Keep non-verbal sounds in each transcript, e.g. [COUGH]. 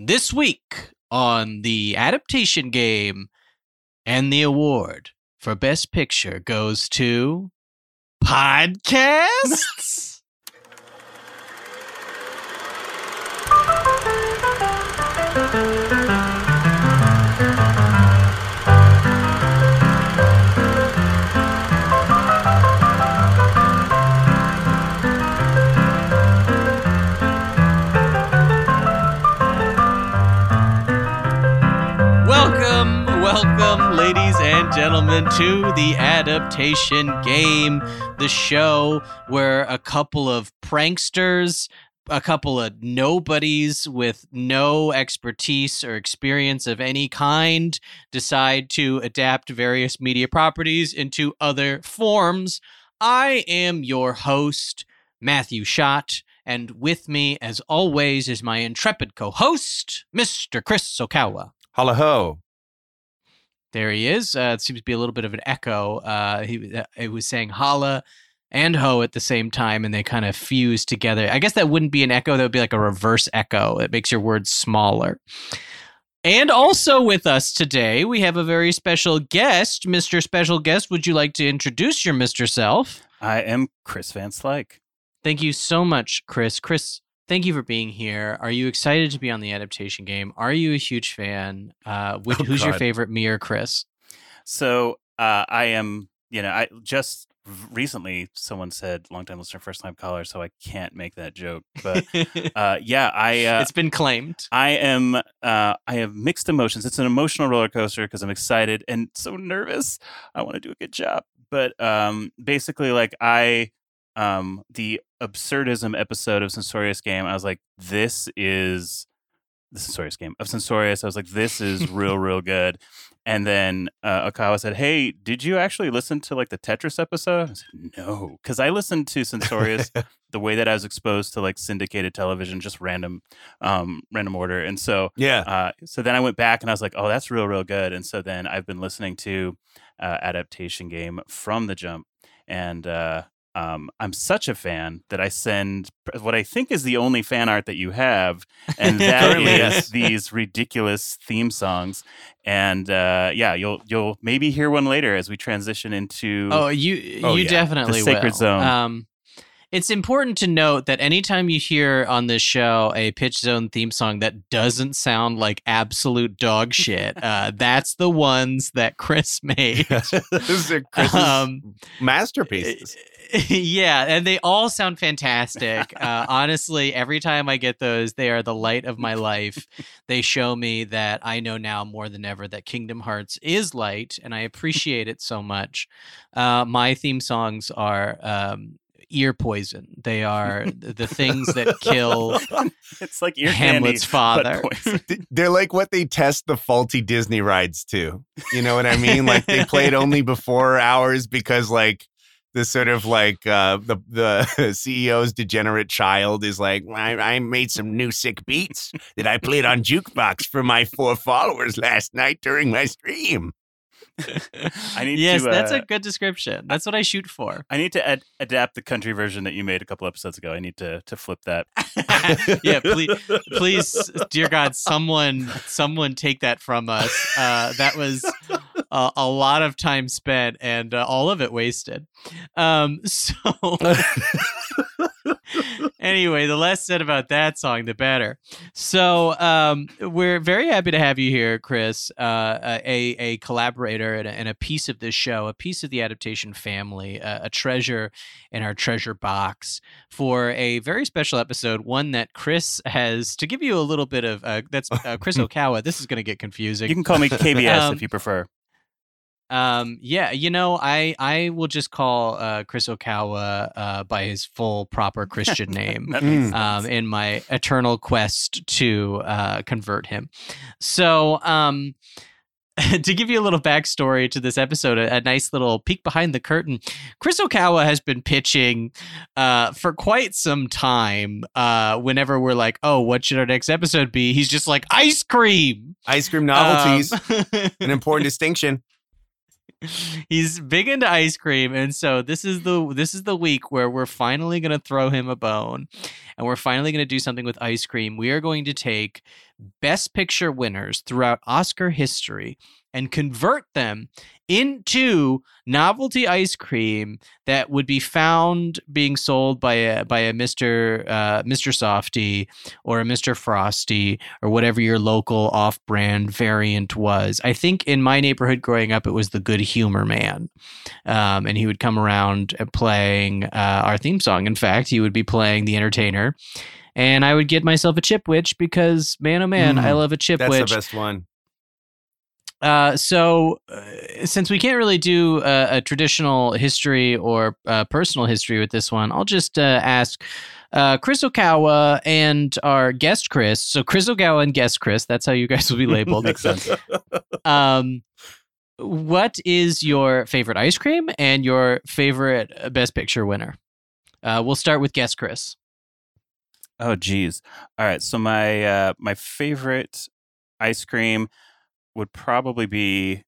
This week on the adaptation game and the award for Best Picture goes to [LAUGHS] podcasts. [LAUGHS] gentlemen, to the adaptation game, the show where a couple of pranksters, a couple of nobodies with no expertise or experience of any kind decide to adapt various media properties into other forms. I am your host, Matthew Schott. And with me, as always, is my intrepid co host, Mr. Chris Okawa. Holla ho. There he is. Uh, it seems to be a little bit of an echo. Uh, he uh, it was saying holla and ho at the same time, and they kind of fuse together. I guess that wouldn't be an echo. That would be like a reverse echo. It makes your words smaller. And also with us today, we have a very special guest. Mr. Special Guest, would you like to introduce your Mr. Self? I am Krys VanSlyke. Thank you so much, Chris. Chris, thank you for being here. Are you excited to be on the adaptation game? Are you a huge fan? Uh, which, Oh, who's your favorite, me or Chris? So uh, I am, you know, I just recently someone said long time listener, first time caller, so I can't make that joke. But [LAUGHS] uh, yeah, I uh, it's been claimed. I am uh, I have mixed emotions. It's an emotional roller coaster because I'm excited and so nervous. I want to do a good job, but um, basically, like I um, the absurdism episode of Sensorious Game, I was like, this is the Sensorious Game of Sensorious. I was like, this is real, [LAUGHS] real good. And then uh, Okawa said, "Hey, did you actually listen to like the Tetris episode?" I said, "No," because I listened to Sensorious [LAUGHS] the way that I was exposed to like syndicated television, just random, um, random order. And so, Yeah. uh, so then I went back and I was like, "Oh, that's real, real good." And so then I've been listening to uh, adaptation game from the jump, and uh, um, I'm such a fan that I send what I think is the only fan art that you have, and [LAUGHS] that is these ridiculous theme songs. And uh, yeah, you'll you'll maybe hear one later as we transition into. Oh, you Oh, you yeah. definitely sacred will. zone. Um, it's important to note that anytime you hear on this show a pitch zone theme song that doesn't sound like absolute dog shit, uh, that's the ones that Chris [LAUGHS] made. [LAUGHS] Those are Chris's Um, masterpieces. Yeah, and they all sound fantastic. [LAUGHS] Uh, honestly, every time I get those, they are the light of my life. [LAUGHS] They show me that I know now more than ever that Kingdom Hearts is light, and I appreciate it so much. Uh, my theme songs are um, ear poison. They are the things that kill [LAUGHS] it's like ear Hamlet's candy, father. They're like what they test the faulty Disney rides to. You know what I mean? Like they played only before hours because like the sort of like uh the the [LAUGHS] CEO's degenerate child is like I, I made some new sick beats that I played on jukebox for my four followers last night during my stream. [LAUGHS] I need yes, to. that's uh, a good description. That's what I shoot for. I need to ad- adapt the country version that you made a couple episodes ago. I need to to flip that. [LAUGHS] yeah, please, [LAUGHS] please, dear God, someone, someone take that from us. Uh, that was a, a lot of time spent and uh, all of it wasted. Um, so, anyway, the less said about that song, the better. So, um, we're very happy to have you here, Chris, uh, a a collaborator and a, and a piece of this show, a piece of the adaptation family, uh, a treasure in our treasure box for a very special episode, one that Chris has to give you a little bit of uh, that's uh, Chris [LAUGHS] Okawa. This is going to get confusing. You can call me KVS Um, if you prefer. Um, yeah, you know, I I will just call uh, Chris Okawa uh, by his full proper Christian [LAUGHS] name. That makes sense. Um, in my eternal quest to uh, convert him. So, um, [LAUGHS] to give you a little backstory to this episode, a, a nice little peek behind the curtain, Chris Okawa has been pitching uh, for quite some time. Uh, whenever we're like, oh, what should our next episode be? He's just like, ice cream. Ice cream novelties, Um, [LAUGHS] an important distinction. He's big into ice cream and so this is the this is the week where we're finally going to throw him a bone and we're finally going to do something with ice cream. We are going to take Best Picture winners throughout Oscar history and convert them into novelty ice cream that would be found being sold by a by a Mr. Uh, Mr. Softy or a Mr. Frosty or whatever your local off-brand variant was. I think in my neighborhood growing up, it was the Good Humor Man, um, and he would come around playing uh, our theme song. In fact, he would be playing the entertainer. And I would get myself a chipwich because, man, oh man, Mm, I love a chipwich. That's the best one. Uh, so, uh, since we can't really do uh, a traditional history or uh, personal history with this one, I'll just uh, ask uh, Chris Okawa and our guest Chris. So, Chris Okawa and guest Chris, that's how you guys will be labeled. Makes sense. [LAUGHS] um, what is your favorite ice cream and your favorite Best Picture winner? Uh, we'll start with guest Chris. Oh geez. All right. So my uh my favorite ice cream would probably be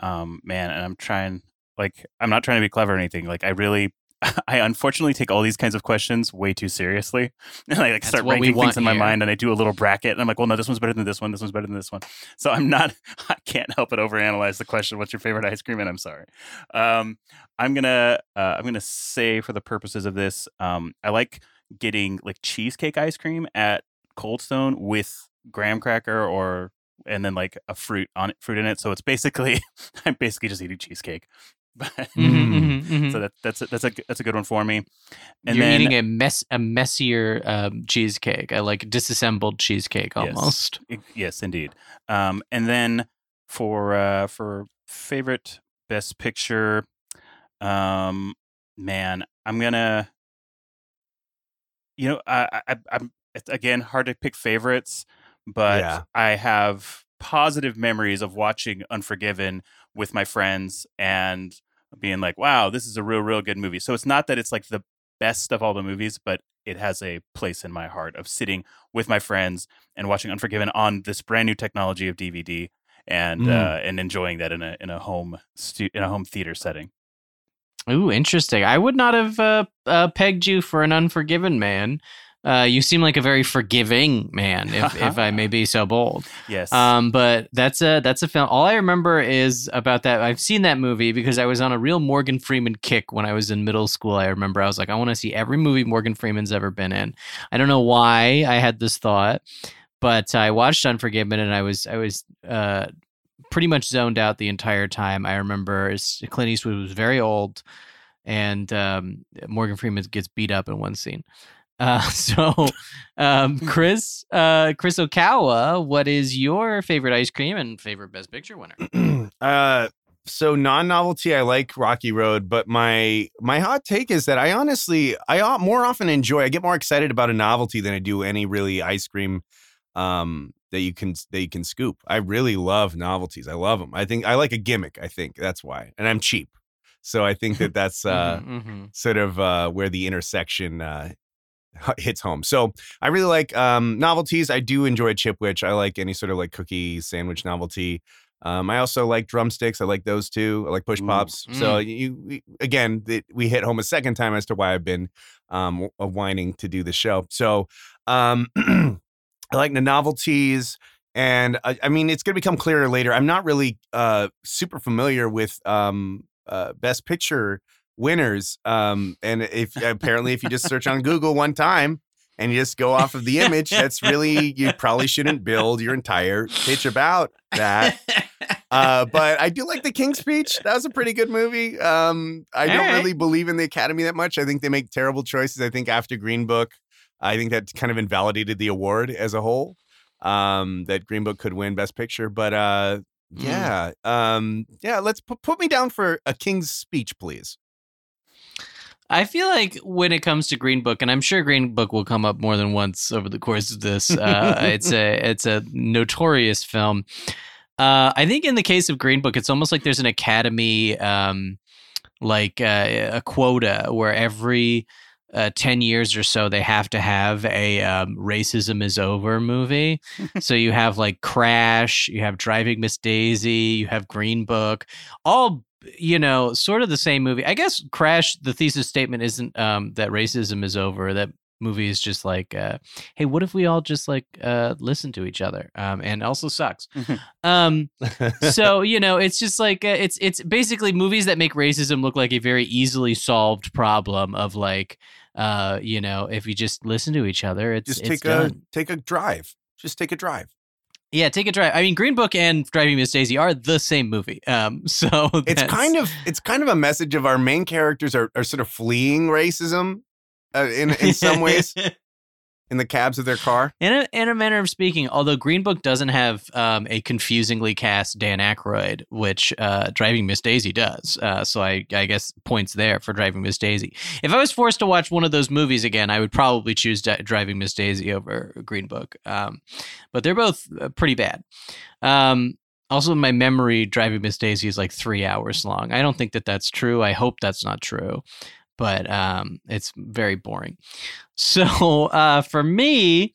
um man, and I'm trying like I'm not trying to be clever or anything. Like I really [LAUGHS] I unfortunately take all these kinds of questions way too seriously. [LAUGHS] And I like That's start ranking things in my here. mind and I do a little bracket and I'm like, well no, this one's better than this one, this one's better than this one. So I'm not [LAUGHS] I can't help but overanalyze the question, what's your favorite ice cream? And I'm sorry. Um I'm gonna uh, I'm gonna say for the purposes of this, um, I like getting like cheesecake ice cream at Cold Stone with graham cracker or and then like a fruit on it, fruit in it. So it's basically [LAUGHS] I'm basically just eating cheesecake. [LAUGHS] But- Mhm, mhm, mhm. so that, that's a, that's a g- that's a good one for me. And You're then eating a mess a messier um, cheesecake, a like disassembled cheesecake almost. I- yes, indeed. Um, and then for uh, for favorite best picture, um, man, I'm gonna, you know, I, I, I- I'm it's, again hard to pick favorites, but Yeah. I have positive memories of watching Unforgiven with my friends and being like, "Wow, this is a real, real good movie." So it's not that it's like the best of all the movies, but it has a place in my heart of sitting with my friends and watching Unforgiven on this brand new technology of DVD and Mm. uh, and enjoying that in a in a home stu- in a home theater setting. Ooh, interesting. I would not have uh, uh, pegged you for an unforgiven man. Uh, you seem like a very forgiving man, if, [LAUGHS] if I may be so bold. Yes. Um, but that's a that's a film. All I remember is about that. I've seen that movie because I was on a real Morgan Freeman kick when I was in middle school. I remember I was like, I want to see every movie Morgan Freeman's ever been in. I don't know why I had this thought, but I watched Unforgiven and I was I was uh, pretty much zoned out the entire time. I remember Clint Eastwood was very old, and um, Morgan Freeman gets beat up in one scene. Uh, [LAUGHS] so, um, Chris, uh, Chris Okawa, what is your favorite ice cream and favorite Best Picture winner? [CLEARS THROAT] uh so non-novelty i like rocky road but my my hot take is that i honestly i more often enjoy i get more excited about a novelty than i do any really ice cream um that you can that you can scoop. I really love novelties. I love them i think i like a gimmick i think. That's why. And i'm cheap. So i think that that's [LAUGHS] uh Mhm, mhm. sort of uh, where the intersection uh, [LAUGHS] hits home. So I really like um, novelties. I do enjoy Chipwich. I like any sort of like cookie sandwich novelty. Um, I also like drumsticks. I like those too. I like push Ooh, pops. So you, again, th- we hit home a second time as to why I've been um, uh, whining to do the show. So um, [CLEARS THROAT] I like the novelties. And I, I mean, it's going to become clearer later. I'm not really uh, super familiar with um, uh, Best Picture winners. Um, and if apparently, if you just search on Google one time and you just go off of the image, that's really you probably shouldn't build your entire pitch about that. [LAUGHS] Uh, but I do like the King's Speech. That was a pretty good movie. Um, I don't All right. really believe in the Academy that much. I think they make terrible choices. I think after Green Book, I think that kind of invalidated the award as a whole. Um, that Green Book could win Best Picture, but uh, Mm. yeah, um, yeah. Let's pu- put me down for a King's Speech, please. I feel like when it comes to Green Book, and I'm sure Green Book will come up more than once over the course of this. Uh, [LAUGHS] it's a it's a notorious film. Uh, I think in the case of Green Book, it's almost like there's an Academy um, like uh, a quota where every uh, 10 years or so they have to have a um, racism is over movie [LAUGHS] so you have like crash you have driving miss daisy you have green book all you know sort of the same movie i guess crash the thesis statement isn't um, that racism is over that movie is just like uh hey what if we all just like uh listen to each other um and also sucks Mhm. um [LAUGHS] so you know it's just like uh, it's it's basically movies that make racism look like a very easily solved problem of like uh you know if you just listen to each other it's just it's take done. a take a drive. Just take a drive. Yeah take a drive. I mean green book and driving miss daisy are the same movie. Um [LAUGHS] so It's kind of it's kind of a message of our main characters are, are sort of fleeing racism uh, in in some ways [LAUGHS] in the cabs of their car. In a, in a manner of speaking, although Green Book doesn't have um, a confusingly cast Dan Aykroyd, which uh, Driving Miss Daisy does, uh, so I, I guess points there for Driving Miss Daisy. If I was forced to watch one of those movies again, I would probably choose Di- Driving Miss Daisy over Green Book. Um, but they're both uh, pretty bad. Um, also, in my memory, Driving Miss Daisy is like three hours long. I don't think that that's true. I hope that's not true, but um, it's very boring. [LAUGHS] So uh, for me,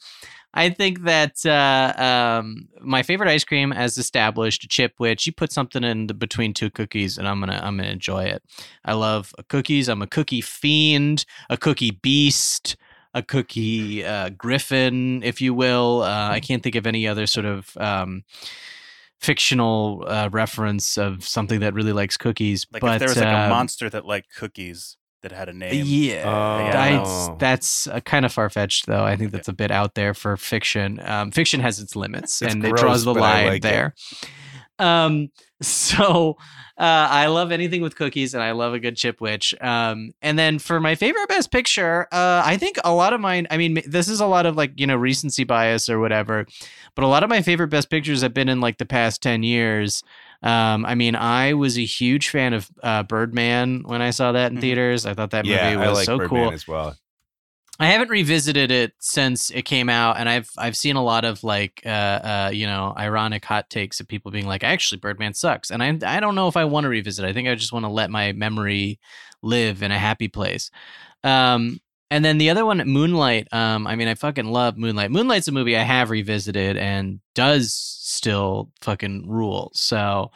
I think that uh, um, my favorite ice cream, as established, chipwich you put something in the, between two cookies, and I'm gonna I'm gonna enjoy it. I love cookies. I'm a cookie fiend, a cookie beast, a cookie uh, griffin, if you will. Uh, I can't think of any other sort of um, fictional uh, reference of something that really likes cookies. Like but if there was like a um, monster that liked cookies that had a name. yeah, Oh. that's that's uh, kind of far fetched, though. I think that's a bit out there for fiction. Um, fiction has its limits, It's and it draws the line like it. there. Um, so uh, I love anything with cookies, and I love a good chipwich. Um, and then for my favorite best picture, uh, I think a lot of mine. I mean, this is a lot of like you know recency bias or whatever, but a lot of my favorite best pictures have been in like the past ten years. Um, I mean, I was a huge fan of uh, Birdman when I saw that in Mhm. theaters. I thought that movie yeah, was I like so Birdman cool. as well. I haven't revisited it since it came out, and I've I've seen a lot of like uh, uh you know ironic hot takes of people being like, actually, Birdman sucks, and I I don't know if I want to revisit. I think I just want to let my memory live in a happy place. Um, and then the other one, Moonlight. Um, I mean, I fucking love Moonlight. Moonlight's a movie I have revisited and does still fucking rule. So,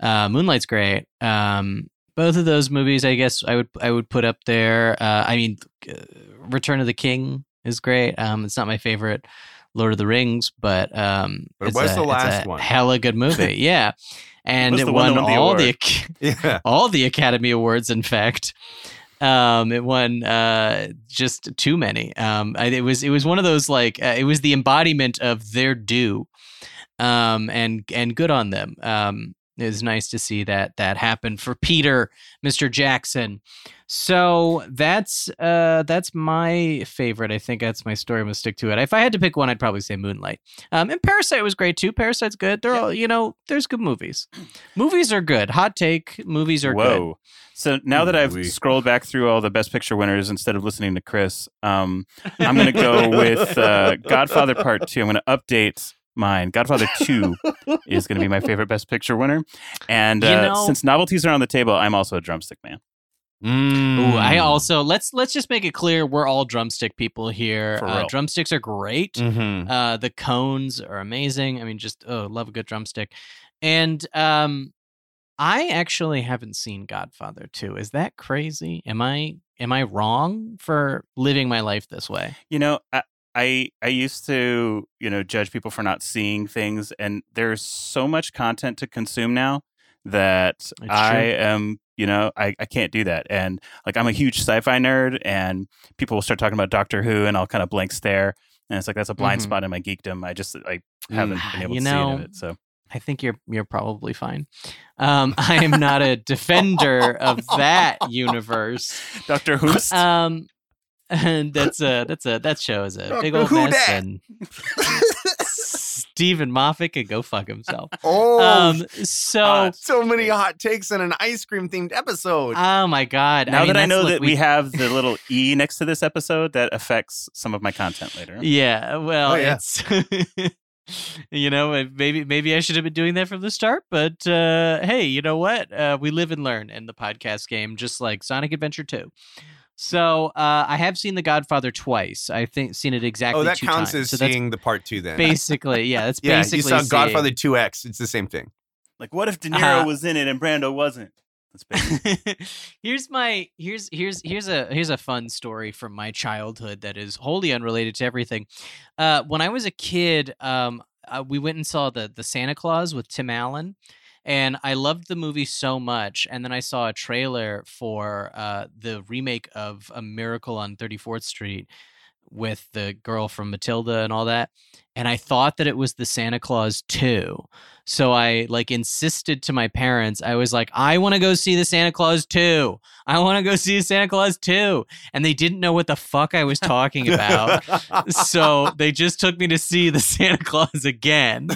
uh, Moonlight's great. Um, both of those movies, I guess I would I would put up there. Uh, I mean, uh, Return of the King is great. Um, it's not my favorite Lord of the Rings, but um, But it it's was a, the last a one. hella good movie. [LAUGHS] yeah, and was it won the all award. the [LAUGHS] Yeah. all the Academy Awards. In fact, um, it won uh, just too many. Um, it was it was one of those like uh, it was the embodiment of their due, um, and and good on them. Um, it was nice to see that that happen for Peter, Mr. Jackson. So that's uh that's my favorite. I think that's my story. I'm gonna stick to it. If I had to pick one, I'd probably say Moonlight. Um, and Parasite was great too. Parasite's good. They're all you know. There's good movies. movies are good. Hot take. Movies are good. Whoa. So now that I've Ooh-wee. scrolled back through all the best picture winners instead of listening to Chris, um, [LAUGHS] I'm going to go with uh, Godfather Part 2. I'm going to update mine. Godfather 2 is going to be my favorite best picture winner. And You uh, know- since novelties are on the table, I'm also a drumstick man. Ooh, I Mm. also let's let's just make it clear we're all drumstick people here. For Uh, drumsticks are great. Mhm. Uh, the cones are amazing. I mean, just oh, love a good drumstick. And um, I actually haven't seen Godfather 2. Is that crazy? Am I am I wrong for living my life this way? You know, I, I I used to, you know, judge people for not seeing things and there's so much content to consume now that I true. am, you know, I, I can't do that. And like I'm a huge sci-fi nerd and people will start talking about Doctor Who and I'll kind of blank stare. And it's like that's a blind Mhm. spot in my geekdom. I just I haven't been able You to see any of it. So I think you're you're probably fine. Um, [LAUGHS] I am not a defender of that universe. [LAUGHS] Doctor Who's Um, and [LAUGHS] that's a that's a that show is a big old Who mess, dat? and Steven Moffat could go fuck himself. oh, Um, so hot. so many hot takes in an ice cream themed episode. oh my god! now mean, that I know that we, have the little E next to this episode, that affects some of my content later. yeah, well, Oh, yeah. it's. You know, uh, maybe maybe I should have been doing that from the start, but uh, hey, you know what? Uh, we live and learn in the podcast game, just like Sonic Adventure Two. So uh, I have seen The Godfather twice. I think seen it exactly. oh, that two counts times. as So seeing the part two then. basically yeah. [LAUGHS] That's yeah, basically you saw Godfather 2X. It's the same thing. Like, what if De Niro Uh-huh. was in it and Brando wasn't? That's [LAUGHS] here's my here's here's here's a here's a fun story from my childhood that is wholly unrelated to everything. Uh, when I was a kid, um, uh, we went and saw the the Santa Claus with Tim Allen, and I loved the movie so much. And then I saw a trailer for uh, the remake of A Miracle on Thirty Fourth Street with the girl from Matilda and all that, and I thought that it was the Santa Claus two. So I like insisted to my parents. I was like, I want to go see the Santa Claus 2. I want to go see Santa Claus 2. And they didn't know what the fuck I was talking about. so they just took me to see the [LAUGHS] Santa Claus again.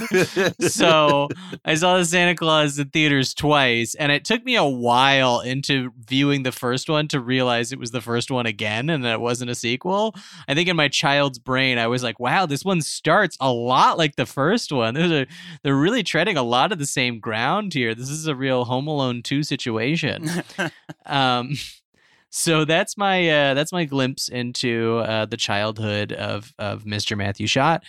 So I saw the Santa Claus in theaters twice. And it took me a while into viewing the first one to realize it was the first one again and that it wasn't a sequel. I think in my child's brain, I was like, wow, this one starts a lot like the first one. They're, they're really treading a lot of the same ground here. This is a real Home Alone 2 situation. [LAUGHS] um, so that's my uh, that's my glimpse into uh, the childhood of of Mr. Matthew Shott.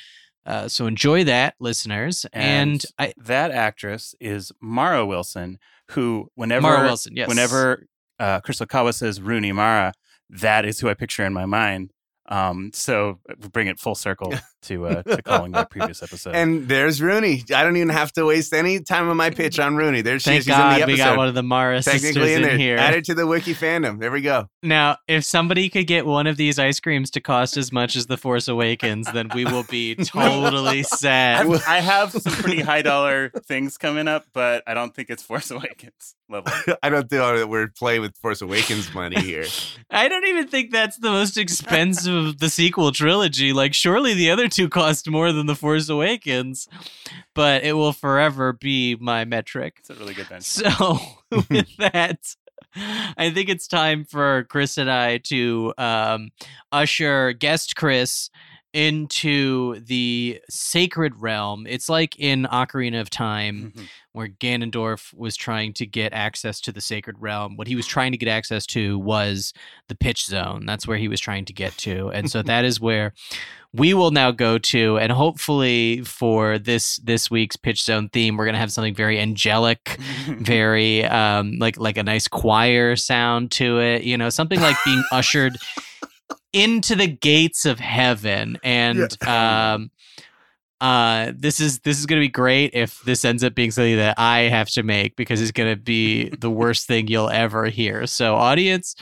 Uh, so enjoy that, listeners. And, And I that actress is Mara Wilson, who whenever Mara Wilson, yes. whenever uh, Chris Okawa says Rooney Mara, that is who I picture in my mind. Um, so bring it full circle [LAUGHS] to uh, to calling that previous episode. and there's Rooney. I don't even have to waste any time on my pitch on Rooney. There she thank is. She's God in the we got one of the Mara sisters Technically in in, here. Added to the wiki fandom. There we go. Now, if somebody could get one of these ice creams to cost as much as The Force Awakens, then we will be [LAUGHS] totally set. I have some pretty high dollar [LAUGHS] things coming up, but I don't think it's Force Awakens level. [LAUGHS] I don't think that we're playing with Force Awakens money here. [LAUGHS] I don't even think that's the most expensive of the sequel trilogy. Like, surely the other two cost more than The Force Awakens, but it will forever be my metric. It's a really good bench. So, [LAUGHS] with that, I think it's time for Chris and I to um, usher guest Chris into the sacred realm. It's like in Ocarina of Time Mhm. where Ganondorf was trying to get access to the sacred realm. What he was trying to get access to was the pitch zone. That's where he was trying to get to. And so that [LAUGHS] is where we will now go to and hopefully for this this week's pitch zone theme we're to have something very angelic [LAUGHS] very um like like a nice choir sound to it you know something like being ushered into the gates of heaven and [LAUGHS] um uh this is this is going to be great if this ends up being something that I have to make because it's going to be [LAUGHS] the worst thing you'll ever hear so audience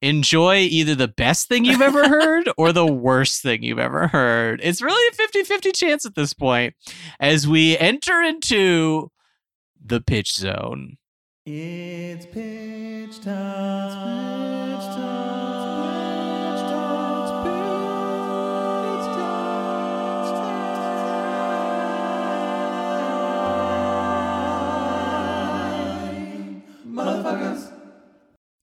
enjoy either the best thing you've ever [LAUGHS] heard or the worst thing you've ever heard it's really a 50-50 chance at this point as we enter into the pitch zone It's pitch time. It's pitch time. Motherfuckers.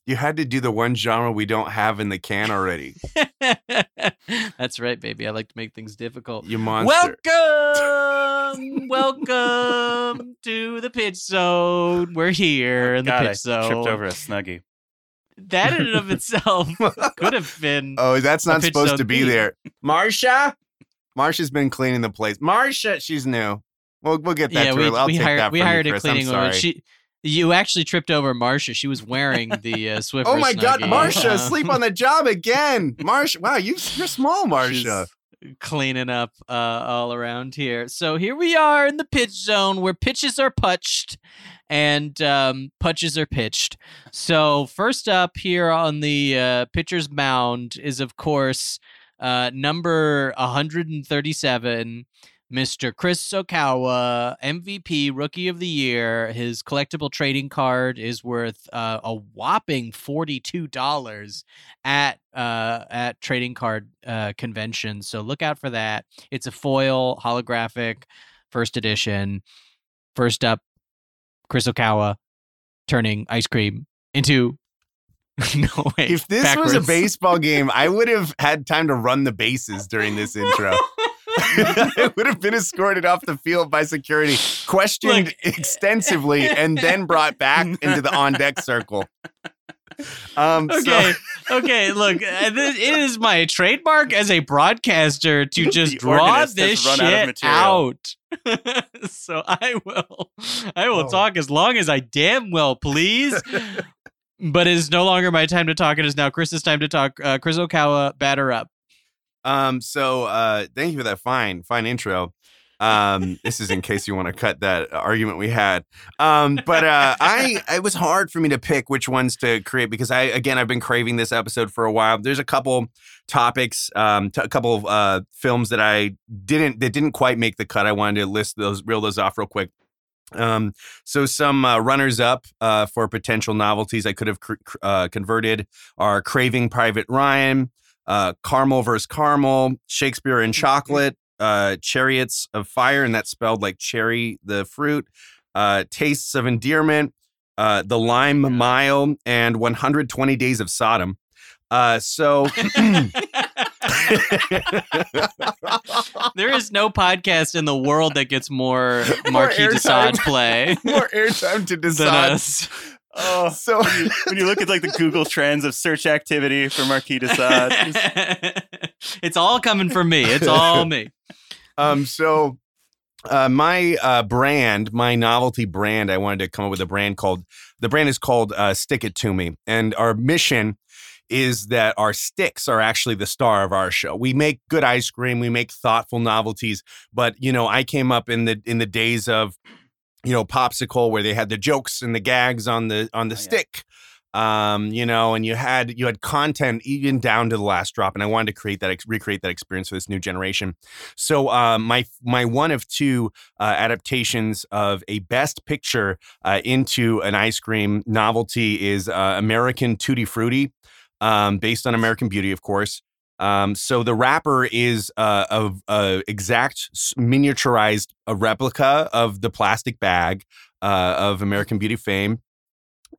You had to do the one genre we don't have in the can already. [LAUGHS] That's right, baby. I like to make things difficult. You monster. Welcome, [LAUGHS] welcome to the pitch zone. We're here in the God, I pitch zone. tripped over a snuggie. That in and of [LAUGHS] itself could have been. Oh, that's not supposed to be theme. there. Marsha? Marsha's been cleaning the place. Marsha, she's new. We'll, we'll get that yeah, to we, her. I'll we take hired that we from you, hired a Chris. I'm cleaning woman. She, you actually tripped over Marsha. She was wearing the uh, [LAUGHS] Swiffer. Oh my God, Snuggie. Marsha, Uh, sleep on the job again. [LAUGHS] Marsha, wow, you, you're small, Marsha. She's cleaning up uh, all around here. So here we are in the pitch zone where pitches are putched and um, punches are pitched. So first up here on the uh, pitcher's mound is, of course, uh, number 137. Mr. Chris Okawa, MVP Rookie of the Year. His collectible trading card is worth uh, a whopping forty-two dollars at uh, at trading card uh, conventions. So look out for that. It's a foil holographic first edition. First up, Chris Okawa turning ice cream into [LAUGHS] no way. If this was a baseball game, I [LAUGHS] would have had time to run the bases during this intro. [LAUGHS] [LAUGHS] I would have been escorted off the field by security, questioned Look- extensively, and then brought back [LAUGHS] into the on deck circle. Um, so- Okay, okay. Look, uh, this, it is my trademark as a broadcaster to [LAUGHS] just draw this run out shit out. so I will, I will Oh. talk as long as I damn well please. but it is no longer my time to talk. It is now Chris's time to talk. Uh, Chris Okawa, batter up. Um, so uh thank you for that fine, fine intro. Um, this is in case you want to [LAUGHS] cut that argument we had. Um, but uh I [LAUGHS] it was hard for me to pick which ones to create because I again I've been craving this episode for a while. There's a couple topics, um, t- a couple of uh films that I didn't that didn't quite make the cut. I wanted to list those, reel those off real quick. Um, so some uh, runners up uh, for potential novelties I could have cr- cr- uh, converted are Craving Private Ryan, uh, Caramel versus Caramel, Shakespeare and Chocolate, uh, Chariots of Fire, and that's spelled like cherry, the fruit, uh, Tastes of Endearment, uh, The Lime Mile, and 120 Days of Sodom. Uh, so [LAUGHS] There is no podcast in the world that gets more Marquis de Sade play [LAUGHS] more airtime to us. Oh, So when you look at like the Google Trends of search activity for Marquis de Sade, [LAUGHS] just- it's all coming from me. It's all me. [LAUGHS] Um, so uh, my uh, brand, my novelty brand, I wanted to come up with a brand called the brand is called uh, Stick It To Me, and our mission is that our sticks are actually the star of our show. We make good ice cream, we make thoughtful novelties, but you know, I came up in the in the days of you know popsicle where they had the jokes and the gags on the on the Oh, yeah. stick um you know and you had you had content even down to the last drop and i wanted to create that recreate that experience for this new generation so uh, my my one of two uh, adaptations of a best picture uh, into an ice cream novelty is uh, American Tutti Frutti, um, based on American Beauty, of course. Um, so the wrapper is uh, a, a exact miniaturized a replica of the plastic bag uh, of American Beauty fame.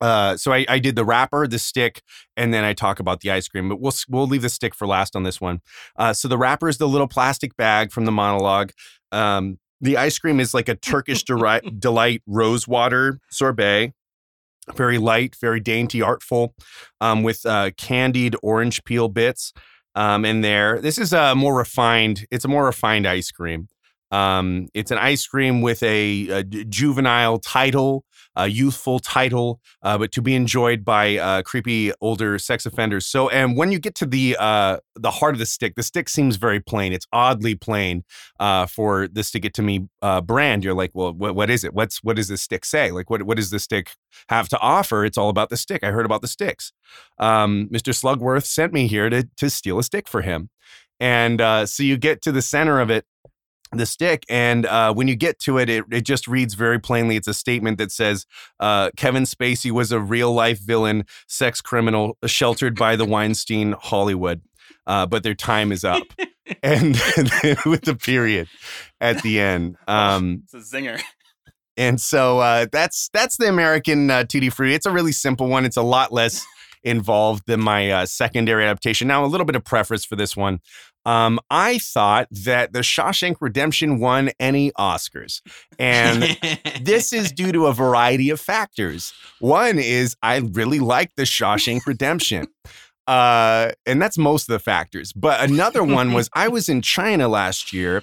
Uh, so I, I did the wrapper, the stick, and then I talk about the ice cream. But we'll we'll leave the stick for last on this one. Uh, so the wrapper is the little plastic bag from the monologue. Um, the ice cream is like a Turkish deri- [LAUGHS] delight rose water sorbet, very light, very dainty, artful, um, with uh, candied orange peel bits um, in there. This is a more refined. It's a more refined ice cream. Um, it's an ice cream with a juvenile title, a youthful title, uh, but to be enjoyed by uh, creepy older sex offenders. So, and when you get to the uh, the heart of the stick, the stick seems very plain. It's oddly plain uh, for this Stick It to Me uh, brand. You're like, well, what, is it? What's what does this stick say? Like, what what does the stick have to offer? It's all about the stick. I heard about the sticks. Um, Mr. Slugworth sent me here to to steal a stick for him, and uh, so you get to the center of it the stick and uh, when you get to it, it it just reads very plainly it's a statement that says uh, kevin spacey was a real life villain sex criminal sheltered by the weinstein hollywood uh, but their time is up [LAUGHS] and [LAUGHS] with the period at the end um, it's a zinger. and so uh, that's that's the American uh, Tutti Frutti. It's a really simple one. It's a lot less involved than my uh, secondary adaptation. Now, a little bit of preface for this one. Um, I thought that The Shawshank Redemption won any Oscars, and this is [LAUGHS] due to a variety of factors. One is I really like The Shawshank Redemption. Uh, and that's most of the factors. But another one was I was in China last year.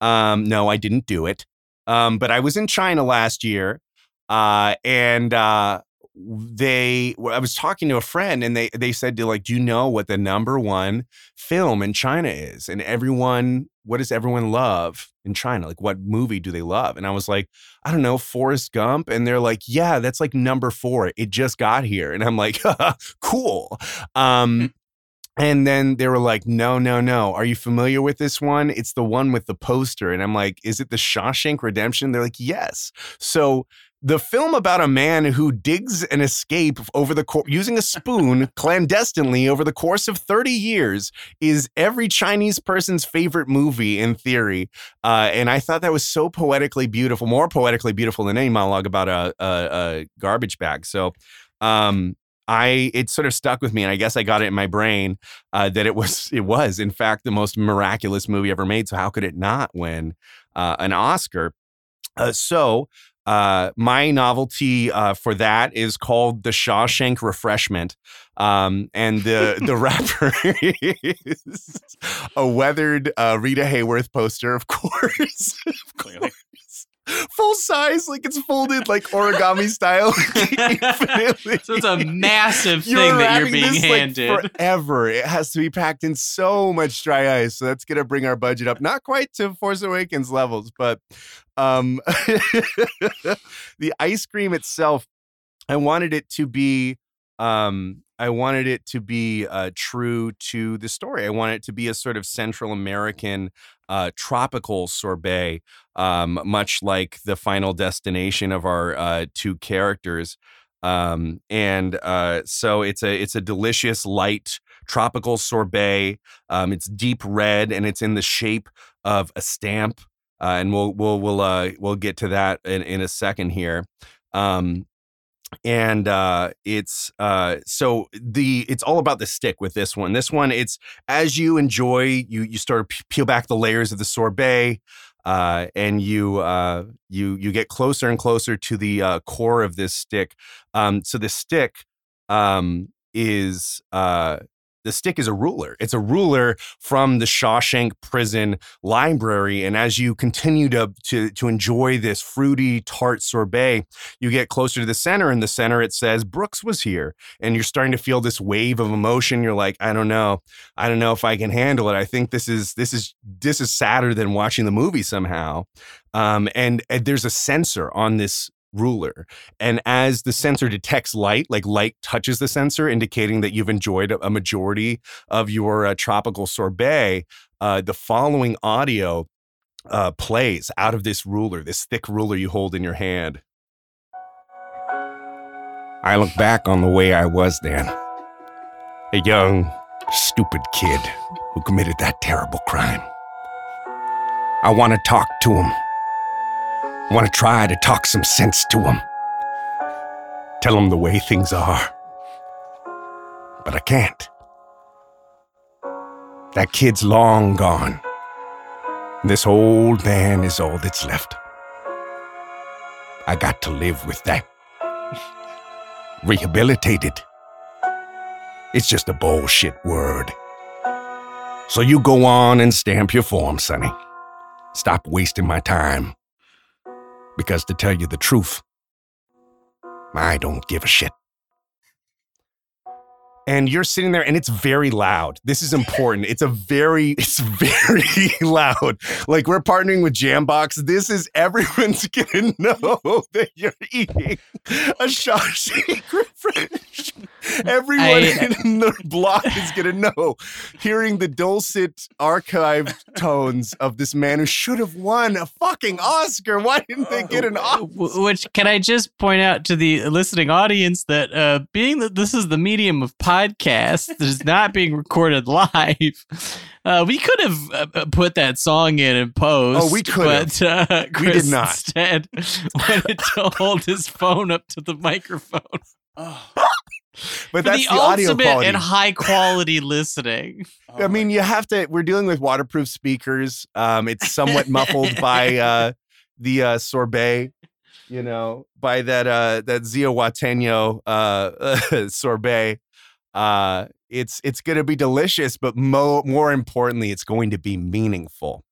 Um, no, I didn't do it. Um, but I was in China last year, uh, and uh, they. I was talking to a friend, and they they said to like, do you know what the number one film in China is? And everyone, what does everyone love in China? Like, what movie do they love? And I was like, I don't know, Forrest Gump. And they're like, yeah, that's like number four. It just got here, and I'm like, [LAUGHS] cool. Um, and then they were like, no, no, no. Are you familiar with this one? It's the one with the poster. And I'm like, is it the Shawshank Redemption? They're like, yes. So the film about a man who digs an escape over the cour using a spoon [LAUGHS] clandestinely over the course of 30 years is every Chinese person's favorite movie in theory. Uh, and I thought that was so poetically beautiful, more poetically beautiful than any monologue about a, a, a garbage bag. So, um, I it sort of stuck with me, and I guess I got it in my brain uh, that it was [LAUGHS] it was in fact the most miraculous movie ever made. So how could it not win uh, an Oscar? Uh, so Uh, my novelty uh, for that is called the Shawshank Refreshment, um, and the the [LAUGHS] wrapper is a weathered uh, Rita Hayworth poster, of course, [LAUGHS] of course. Full size, like it's folded like origami style. [LAUGHS] So it's a massive thing You're that you're being this, handed. Like, forever. It has to be packed in so much dry ice. So that's gonna bring our budget up. Not quite to Force Awakens levels, but um [LAUGHS] the ice cream itself, I wanted it to be um I wanted it to be uh, true to the story. I wanted it to be a sort of Central American uh, tropical sorbet, um, much like the final destination of our uh, two characters. Um, and uh, so it's a it's a delicious light tropical sorbet. Um, it's deep red and it's in the shape of a stamp. Uh, and we'll we'll we'll uh, we'll get to that in, in a second here. Um, and uh it's uh so the it's all about the stick with this one. This one it's as you enjoy you you start to peel back the layers of the sorbet uh and you uh you you get closer and closer to the uh core of this stick. Um so the stick um is uh the stick is a ruler. It's a ruler from the Shawshank Prison Library, and as you continue to to to enjoy this fruity tart sorbet, you get closer to the center. In the center, it says Brooks was here, and you're starting to feel this wave of emotion. You're like, I don't know, I don't know if I can handle it. I think this is this is this is sadder than watching the movie somehow. Um, and, and there's a sensor on this ruler. And as the sensor detects light, like light touches the sensor, indicating that you've enjoyed a majority of your uh, tropical sorbet, uh, the following audio uh, plays out of this ruler, this thick ruler you hold in your hand. I look back on the way I was then. A young, stupid kid who committed that terrible crime. I want to talk to him. Want to try to talk some sense to him. Tell him the way things are. But I can't. That kid's long gone. This old man is all that's left. I got to live with that. Rehabilitated. It's just a bullshit word. So you go on and stamp your form, Sonny. Stop wasting my time. Because to tell you the truth, I don't give a shit. And you're sitting there and it's very loud. This is important. It's a very, [LAUGHS] it's very [LAUGHS] loud. Like we're partnering with Jambox. This is everyone's [LAUGHS] gonna know that you're eating a Shawshank refresh. Everyone I- in the block is gonna know. Hearing the dulcet archived tones of this man who should have won a fucking Oscar. Why didn't they get an Oscar? Which can I just point out to the listening audience that uh, being that this is the medium of podcast that is not being recorded live, [LAUGHS] uh, we could have uh, uh, put that song in and post. Oh, we could have. but uh, We did not. instead [LAUGHS] wanted to hold his phone up to the microphone Oh, [LAUGHS] But that's the, the, audio ultimate quality. and high quality listening. oh I mean, you have to. We're dealing with waterproof speakers. Um, it's somewhat muffled by uh, the uh, sorbet, you know, by that uh, that Zihuatanejo uh, sorbet. Uh, it's it's going to be delicious, but mo- more importantly, it's going to be meaningful.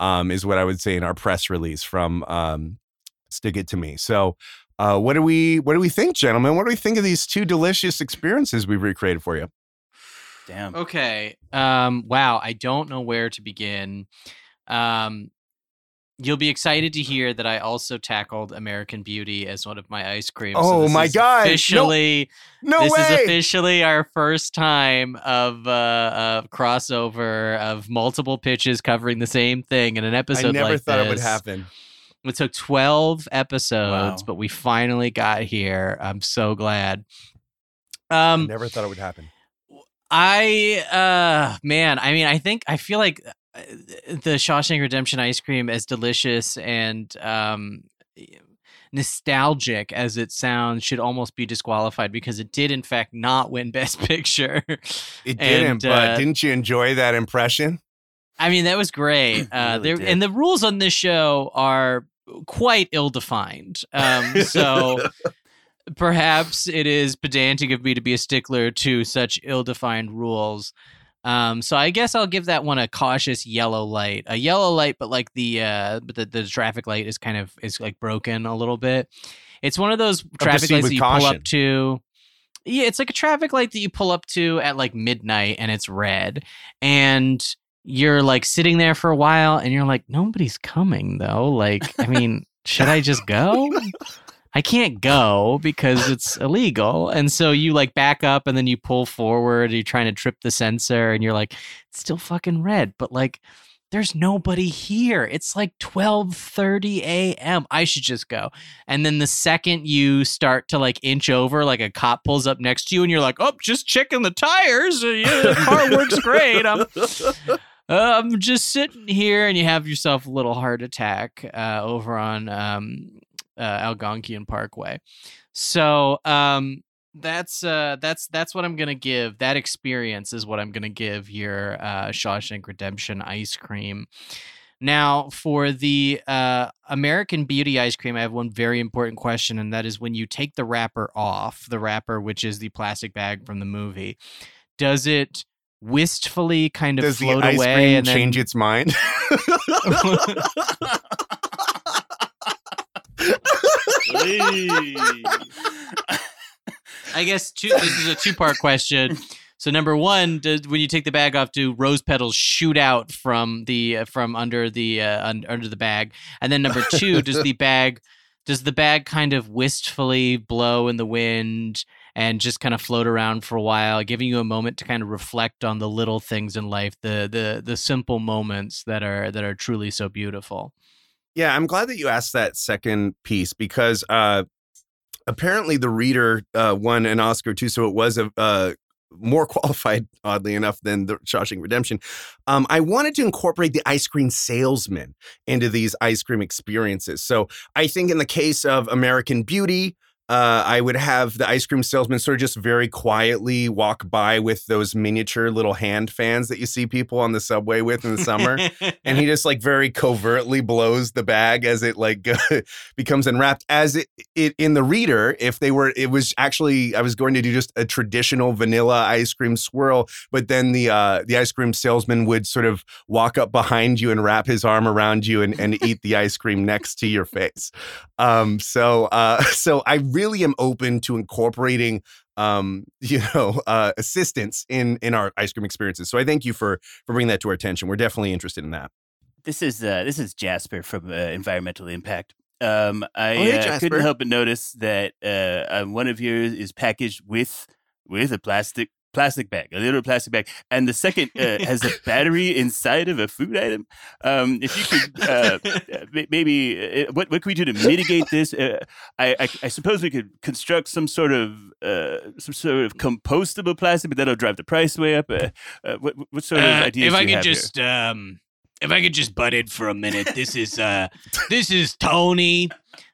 Um, is what I would say in our press release from um, Stick It to Me. So. Uh, what do we what do we think, gentlemen? What do we think of these two delicious experiences we've recreated for you? damn. Okay. Um, wow. I don't know where to begin. Um, you'll be excited to hear that I also tackled American Beauty as one of my ice creams. Oh this my God. No- Officially, No this way! is officially our first time of uh, uh, crossover of multiple pitches covering the same thing in an episode. I never like thought it would happen. It took 12 episodes, Wow. but we finally got here. I'm so glad. I Um, never thought it would happen. I uh man, I mean, I think I feel like the Shawshank Redemption ice cream as delicious and um nostalgic as it sounds should almost be disqualified because it did in fact not win [LAUGHS] best picture. It And, didn't, but uh, didn't you enjoy that impression? I mean, that was great. [CLEARS THROAT] Uh really there and the rules on this show are quite ill-defined. Um, so [LAUGHS] perhaps it is pedantic of me to be a stickler to such ill-defined rules. Um, so I guess I'll give that one a cautious yellow light, a yellow light, but like the uh, but the, the traffic light is kind of is like broken a little bit. It's one of those traffic lights that you pull up to. Yeah, it's like a traffic light that you pull up to at like midnight and it's red. And you're like sitting there for a while and you're like, nobody's coming though. Like, I mean, should I just go? [LAUGHS] I can't go because it's illegal. And so you like back up and then you pull forward, you're trying to trip the sensor and you're like, it's still fucking red, but like there's nobody here. It's like 12:30 a.m. I should just go. And then the second you start to like inch over, like a cop pulls up next to you and you're like, "Oh, just checking the tires. Uh, Yeah, the car works great. I'm uh, I'm just sitting here and you have yourself a little heart attack uh, over on um, uh, Algonquian Parkway. So um, that's uh, that's that's what I'm gonna give. That experience is what I'm gonna give your uh, Shawshank Redemption ice cream. Now, for the uh, American Beauty ice cream, I have one very important question, and that is when you take the wrapper off, the wrapper, which is the plastic bag from the movie, does it wistfully kind of Does the float ice away cream and then change its mind? [LAUGHS] [LAUGHS] [LAUGHS] I guess two, this is a two part question. So number one, does when you take the bag off, do rose petals shoot out from the uh, from under the uh, un, under the bag? And then number two, does the bag does the bag kind of wistfully blow in the wind and just kind of float around for a while, giving you a moment to kind of reflect on the little things in life, the the the simple moments that are that are truly so beautiful. Yeah, I'm glad that you asked that second piece because uh, apparently the reader uh, won an Oscar too, so it was a. Uh, more [LAUGHS] qualified, oddly enough, than the Shawshank Redemption. Um, I wanted to incorporate the ice cream salesman into these ice cream experiences. So I think in the case of American Beauty, uh, I would have the ice cream salesman sort of just very quietly walk by with those miniature little hand fans that you see people on the subway with in the summer. [LAUGHS] And he just like very covertly blows the bag as it like [LAUGHS] becomes unwrapped. As it, it in the reader if they were it was actually i was going to do just a traditional vanilla ice cream swirl but then the uh the ice cream salesman would sort of walk up behind you and wrap his arm around you and, and eat the ice cream next to your face. Um so uh [LAUGHS] so i really am open to incorporating um [LAUGHS] you know uh assistance in in our ice cream experiences so i thank you for for bringing that to our attention we're definitely interested in that This is uh, this is Jasper from uh, Environmental Impact. Um, I Oh, hey, uh, couldn't help but notice that uh, um, one of yours is packaged with with a plastic plastic bag, a little plastic bag, and the second uh, [LAUGHS] has a battery inside of a food item. Um, if you could uh, uh, maybe uh, what what can we do to mitigate this? Uh, I, I I suppose we could construct some sort of uh, some sort of compostable plastic, but that'll drive the price way up. Uh, uh, what what sort of Uh, ideas? if do I you could have just um if I could just butt in for a minute. This is uh this is Tony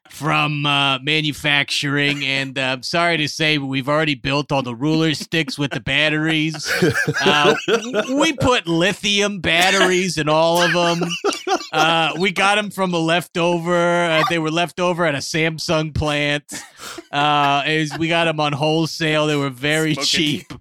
from uh manufacturing and uh, I'm sorry to say but we've already built all the ruler sticks with the batteries. Uh, we put lithium batteries in all of them. Uh, we got them from a leftover. Uh, they were left over at a Samsung plant. Uh, is we got them on wholesale. They were very Smoking cheap.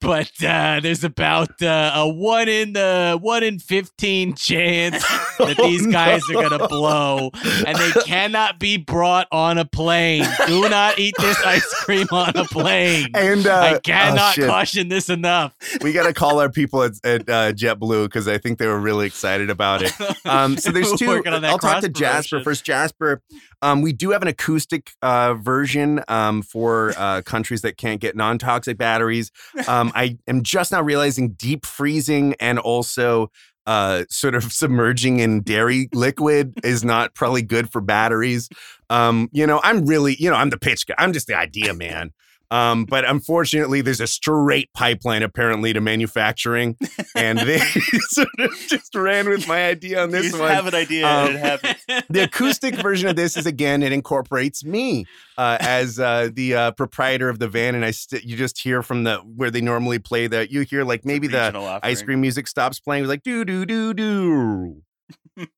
But uh, there's about uh, a one in uh, one in fifteen chance [LAUGHS] that these Oh, guys no. are gonna blow, and they cannot be brought on a plane. Do not eat this ice cream on a plane. and uh, I oh, cannot shit. caution this enough. we got to call our people at, at uh, JetBlue because I think they were really excited about it. Um, so there's [LAUGHS] two. I'll talk to Jasper first. Jasper, um, we do have an acoustic uh, version um, for uh, [LAUGHS] countries that can't get non-toxic batteries. Um, I am just now realizing deep freezing and also uh, sort of [LAUGHS] submerging in dairy liquid is not probably good for batteries. Um, you know, I'm really, you know, I'm the pitch guy. I'm just the idea man. Um, but unfortunately, there's a straight pipeline apparently to manufacturing, and they [LAUGHS] sort of just ran with my idea on this just one. have an idea Um, and it happens. [LAUGHS] the acoustic version of this is again it incorporates me uh, as uh, the uh, proprietor of the van, and I st- you just hear from the where they normally play that you hear like maybe the ice cream music stops playing, it was like do do do do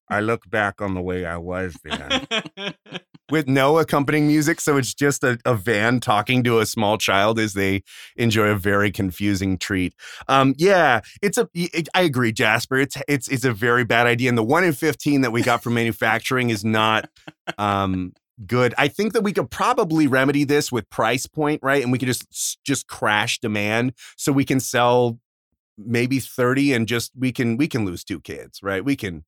I look back on the way I was then. [LAUGHS] With no accompanying music, so it's just a, a van talking to a small child as they enjoy a very confusing treat. Um, yeah, it's a. It, I agree, Jasper. It's it's it's a very bad idea, and the one in fifteen that we got from manufacturing is not um, good. I think that we could probably remedy this with price point, right? And we could just just crash demand, so we can sell maybe thirty, and just we can we can lose two kids, right? We can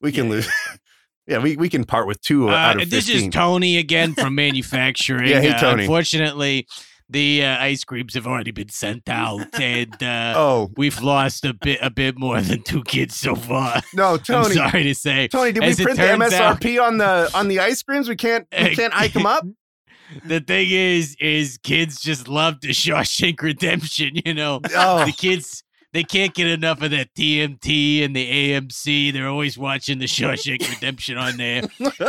we can Yeah, lose. Yeah, [LAUGHS] we, we can part with two out Uh, of this is Tony again [LAUGHS] from manufacturing. Yeah, hey, Uh, Tony. unfortunately, the uh, ice creams have already been sent out, [LAUGHS] and uh, oh, we've lost a bit a bit more than two kids so far. no, [LAUGHS] I'm Tony. sorry to say. Tony, did we As it print the turns out- MSRP on the on the ice creams? We can't we can't hike them up. The thing is, is kids just love the Shawshank Redemption. You know, Oh, the kids they can't get enough of that TNT and the AMC. They're always watching the Shawshank Redemption on there.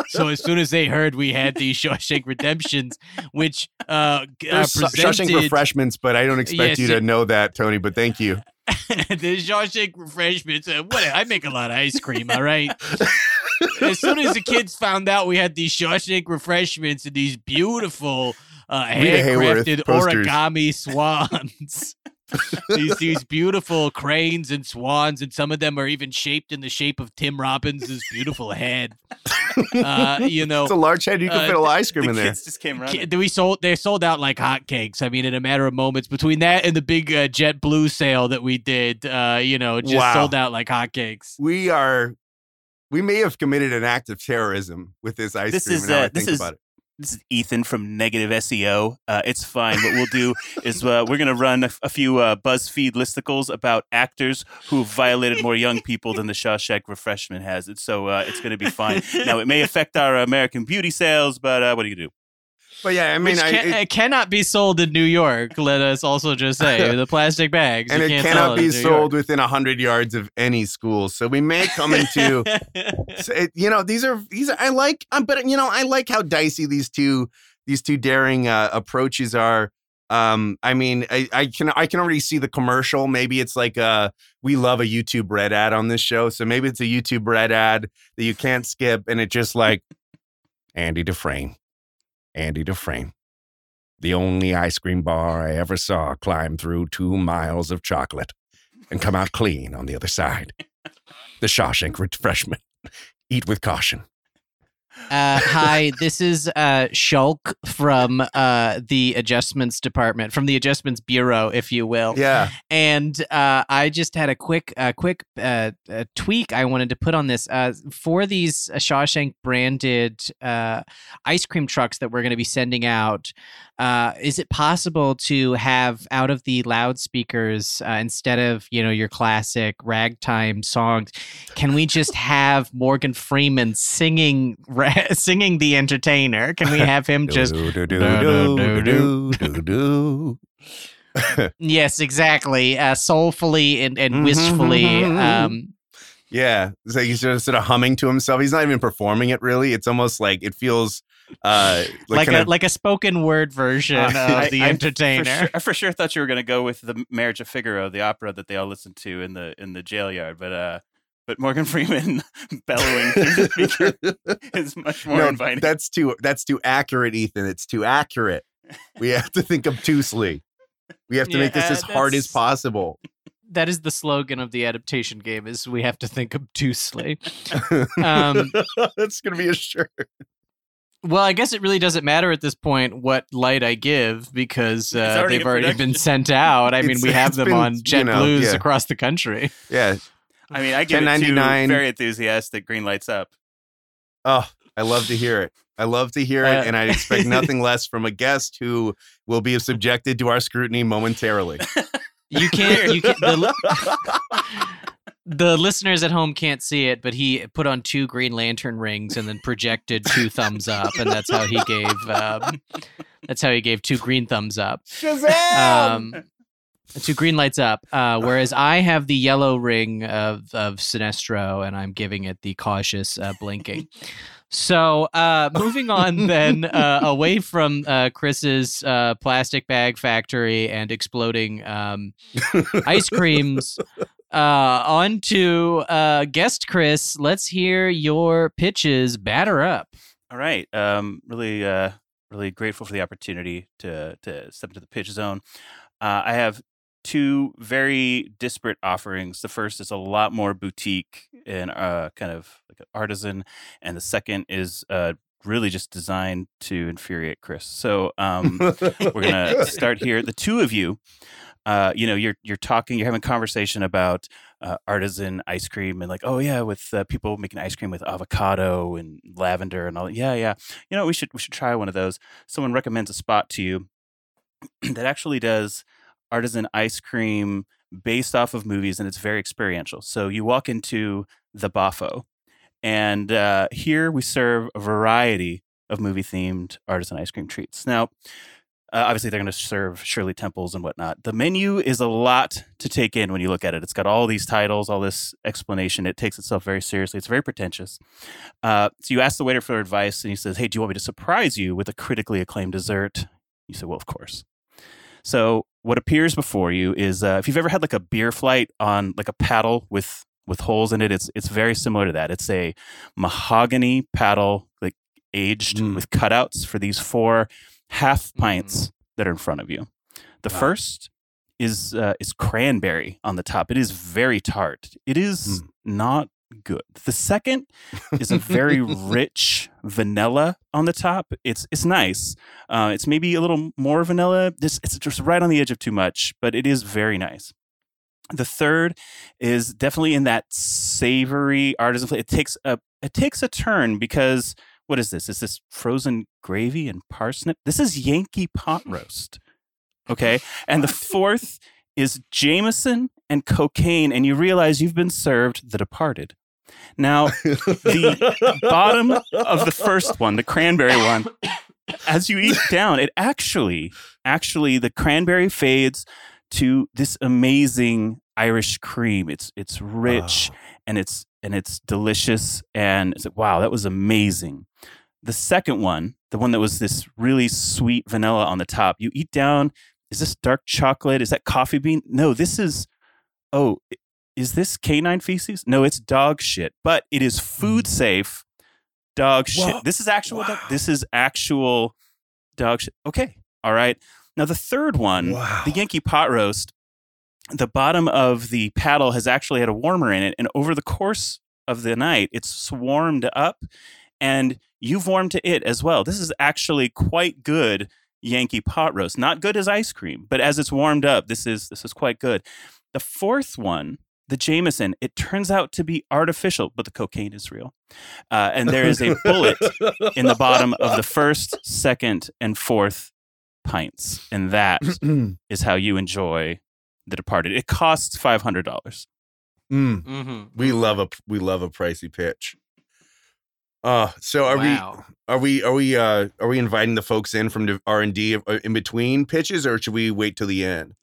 So as soon as they heard we had these Shawshank Redemptions, which uh, are there's Sh- Shawshank refreshments, but I don't expect Yes, you to know that, Tony. But thank you. [LAUGHS] the Shawshank refreshments. Uh, what? I make a lot of ice cream. All right. as soon as the kids found out we had these Shawshank refreshments and these beautiful uh, handcrafted origami swans. [LAUGHS] these these beautiful cranes and swans, and some of them are even shaped in the shape of Tim Robbins' beautiful head. Uh, you [LAUGHS] know, It's a large head. You can uh, fit a ice cream the in there. kids just came running. We sold they sold out like hotcakes. I mean, in a matter of moments between that and the big uh, JetBlue sale that we did, uh, you know, just Wow. sold out like hotcakes. We are. We may have committed an act of terrorism with this ice This cream. is, this is- about it. This is Ethan from Negative SEO. Uh, it's fine. What we'll do is uh, we're going to run a, a few uh, BuzzFeed listicles about actors who violated more young people than the Shawshank Refreshment has. And so uh, it's going to be fine. Now, it may affect our American Beauty sales, but uh, what do you do? But yeah, I mean, I, can, it- it cannot be sold in New York. Let us also just say [LAUGHS] the plastic bags. and you it cannot be sold within hundred yards of any school. So we may come into. [LAUGHS] You know, these are these are I like, um, but you know, I like how dicey these two these two daring uh, approaches are. Um, I mean, I, I can I can already see the commercial. Maybe it's like uh we love a YouTube Red ad on this show, so maybe it's a YouTube Red ad that you can't skip, and it just like Andy Dufresne, Andy Dufresne, the only ice cream bar I ever saw climb through two miles of chocolate and come out clean on the other side. The Shawshank refreshment. Eat with caution. Uh, hi, this is uh, Shulk from uh, the adjustments department, from the adjustments bureau, if you will. Yeah. And uh, I just had a quick, uh, quick uh, tweak I wanted to put on this uh, for these Shawshank branded uh, ice cream trucks that we're going to be sending out. Uh, is it possible to have out of the loudspeakers uh, instead of you know your classic ragtime songs? Can we just have Morgan Freeman singing, [LAUGHS] singing the entertainer? Can we have him just? Yes, exactly. Uh, soulfully and, and Mhm, wistfully. mhm, mhm. Um, Yeah. It's like he's just sort of humming to himself. He's not even performing it really. It's almost like it feels uh like, like kind a of, like a spoken word version [LAUGHS] Uh, of I- the I- entertainer. For sure, I for sure thought you were going to go with the Marriage of Figaro, the opera that they all listen to in the in the jail yard, but uh, but Morgan Freeman [LAUGHS] bellowing through the [LAUGHS] speaker is much more no, inviting. that's too that's too accurate, Ethan. It's too accurate. We have to think obtusely. We have to make this Yeah, as hard as possible. that is the slogan of the adaptation game: is we have to think obtusely. [LAUGHS] Um, That's gonna be a shirt. Well, I guess it really doesn't matter at this point what light I give because uh, already they've in already been sent out. I mean, It's- we have them been, on you Jet know, Blues yeah. across the country. Yeah. I mean, I give it two very enthusiastic green lights up. Oh, I love to hear it. I love to hear it, Uh, and I expect nothing [LAUGHS] less from a guest who will be subjected to our scrutiny momentarily. [LAUGHS] You can't. You can, the, [LAUGHS] the listeners at home can't see it, but he put on two Green Lantern rings and then projected two thumbs up, and that's how he gave. Um, that's how he gave two green thumbs up. Shazam! Um, two green lights up. Uh, whereas I have the yellow ring of of Sinestro, and I'm giving it the cautious uh, blinking. So, uh, moving on [LAUGHS] then uh, away from uh, Chris's uh, plastic bag factory and exploding um, ice creams, [LAUGHS] uh, on to uh, guest Chris. Let's hear your pitches. Batter up. All right. Um, really, uh, really grateful for the opportunity to to step into the pitch zone. Uh, I have two very disparate offerings. The first is a lot more boutique and uh, kind of like an artisan, and the second is uh, really just designed to infuriate Chris. So um, we're gonna start here. The two of you, uh, you know, you're you're talking, you're having conversation about uh, artisan ice cream, and like, oh yeah, with uh, people making ice cream with avocado and lavender and all. Yeah, yeah. You know, we should we should try one of those. Someone recommends a spot to you [CLEARS THROAT] that actually does artisan ice cream based off of movies, and it's very experiential. So you walk into the Bafo, and uh, here we serve a variety of movie themed artisan ice cream treats. Now, uh, obviously, they're going to serve Shirley Temples and whatnot. The menu is a lot to take in when you look at it. It's got all these titles, all this explanation. It takes itself very seriously. It's very pretentious. Uh, so you ask the waiter for advice, and he says, Hey, do you want me to surprise you with a critically acclaimed dessert? You say, Well, of course. So what appears before you is uh, if you've ever had like a beer flight on like a paddle with with holes in it, it's it's very similar to that. It's a mahogany paddle, like aged Mm. with cutouts for these four half pints that are in front of you. The Wow. first is uh, is cranberry on the top. It is very tart. It is Mm. not good. The second is a very [LAUGHS] rich vanilla on the top. It's it's nice. Uh, it's maybe a little more vanilla. This it's just right on the edge of too much, but it is very nice. The third is definitely in that savory artisan flavor. It takes a it takes a turn because what is this? Is this frozen gravy and parsnip? This is Yankee pot roast. Okay, and the fourth is Jameson and cocaine, and you realize you've been served The Departed. Now, [LAUGHS] the bottom of the first one, the cranberry one, as you eat down, it actually, actually, the cranberry fades to this amazing Irish cream. It's it's rich Oh. and it's and it's delicious and it's like wow, that was amazing. The second one, the one that was this really sweet vanilla on the top, you eat down. Is this dark chocolate? Is that coffee bean? No, this is. Oh, is this canine feces? No, it's dog shit. But it is food mm. safe dog shit. This is actual. dog- this is actual dog shit. Okay, all right. Now the third one, Wow. the Yankee pot roast. The bottom of the paddle has actually had a warmer in it, and over the course of the night, it's swarmed up, and you've warmed to it as well. This is actually quite good Yankee pot roast. Not good as ice cream, but as it's warmed up, this is this is quite good. The fourth one, the Jameson, it turns out to be artificial, but the cocaine is real. Uh, and there is a bullet in the bottom of the first, second, and fourth pints, and that [CLEARS THROAT] is how you enjoy The Departed. It costs five hundred dollars. Mm, Mm-hmm. we love a we love a pricey pitch. Uh so are wow. we are we are we uh are we inviting the folks in from R and D in between pitches or should we wait till the end?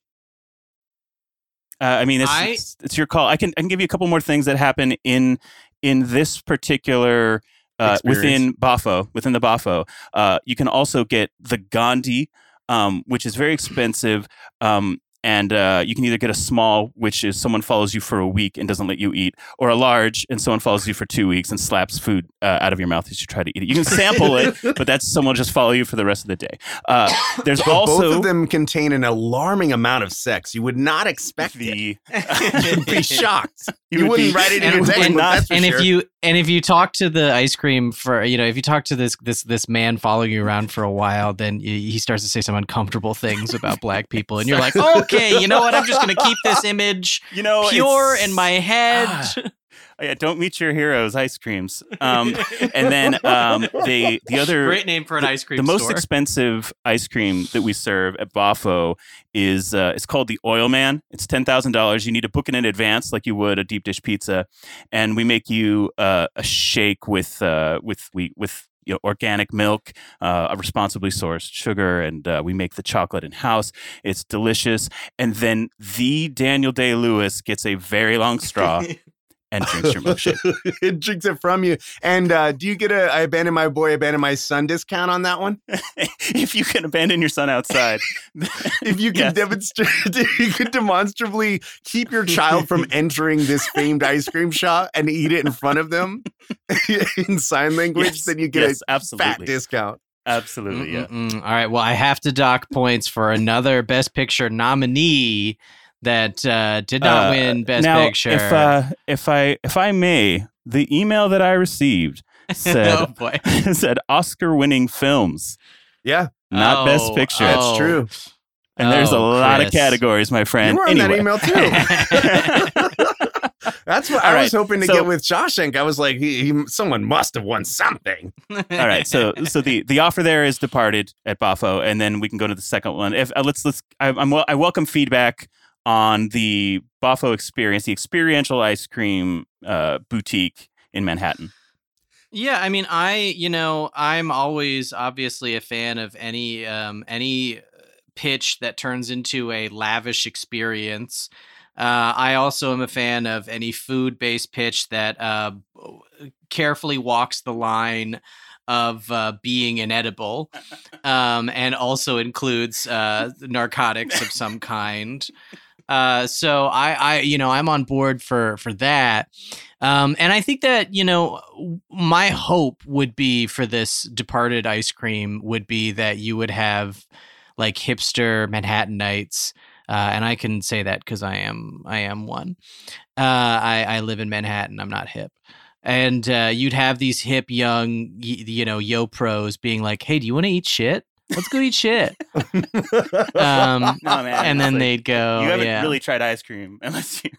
Uh, I mean, it's, I- it's it's your call. I can I can give you a couple more things that happen in in this particular uh, within Bafo within the Bafo. Uh, you can also get the Gandhi, um, which is very expensive. Um, and uh, you can either get a small, which is someone follows you for a week and doesn't let you eat, or a large, and someone follows you for two weeks and slaps food uh, out of your mouth as you try to eat it. You can sample it, [LAUGHS] but that's someone just follow you for the rest of the day. Uh, there's [LAUGHS] But also both of them contain an alarming amount of sex. You would not expect it. the [LAUGHS] You'd be shocked. You You, would wouldn't be- write it in and- your and textbook. not- that's for and sure. if you and if you talk to the ice cream for you know if you talk to this this this man following you around for a while then he starts to say some uncomfortable things about black people and you're like okay you know what i'm just gonna keep this [LAUGHS] image you know pure in my head Oh, yeah, don't meet your heroes, ice creams. Um, [LAUGHS] and then um, they the other great name for an ice cream the most expensive ice cream that we serve at Bafo is uh, it's called the Oil Man. It's ten thousand dollars. You need to book it in advance, like you would a deep dish pizza, and we make you uh, a shake with uh, with we with you know, organic milk, uh, a responsibly sourced sugar, and uh, we make the chocolate in house. It's delicious. And then the Daniel Day Lewis gets a very long straw [LAUGHS] and drinks your milkshake. [LAUGHS] it drinks it from you. And uh, do you get a I abandon my boy, abandon my son discount on that one? [LAUGHS] if you can abandon your son outside, [LAUGHS] If you can Yes. demonstrate, you can demonstrably keep your child from entering this famed ice cream shop and eat it in front of them in sign language, Yes, then you get yes, a absolutely, fat discount. absolutely, yeah. Mm-mm-mm. All right. Well, I have to dock points for another Best Picture nominee that uh, did not Uh, win Best now, Picture. if uh, if I if I may, the email that I received [LAUGHS] said oh boy. [LAUGHS] said Oscar-winning films, Yeah, not Best Oh, Picture. that's oh. true. and there's a Oh, lot of categories, my friend. you were in anyway. that email too. [LAUGHS] That's what All I right, was hoping to so- get with Shawshank. I was like, he, he, someone must have won something. All right, so so the the offer there is departed at Buffo, and then we can go to the second one. If uh, let's let's I, I'm wel- I welcome feedback on the Buffo experience, the experiential ice cream uh, boutique in Manhattan. Yeah, I mean, I you know, I'm always obviously a fan of any um any uh, pitch that turns into a lavish experience. Uh, I also am a fan of any food-based pitch that uh, carefully walks the line of uh, being inedible, [LAUGHS] um, and also includes uh, narcotics of some kind. Uh, so I, I, you know, I'm on board for for that. Um, and I think that, you know, my hope would be for this departed ice cream would be that you would have like hipster Manhattanites. Uh, and I can say that because I am I am one. Uh, I, I live in Manhattan. I'm not hip. And uh, you'd have these hip young, you know, yo pros being like, "Hey, do you want to eat shit? Let's go eat shit." [LAUGHS] Um, [LAUGHS] No, man, and then like, they'd go, you haven't "Yeah, really tried ice cream unless you.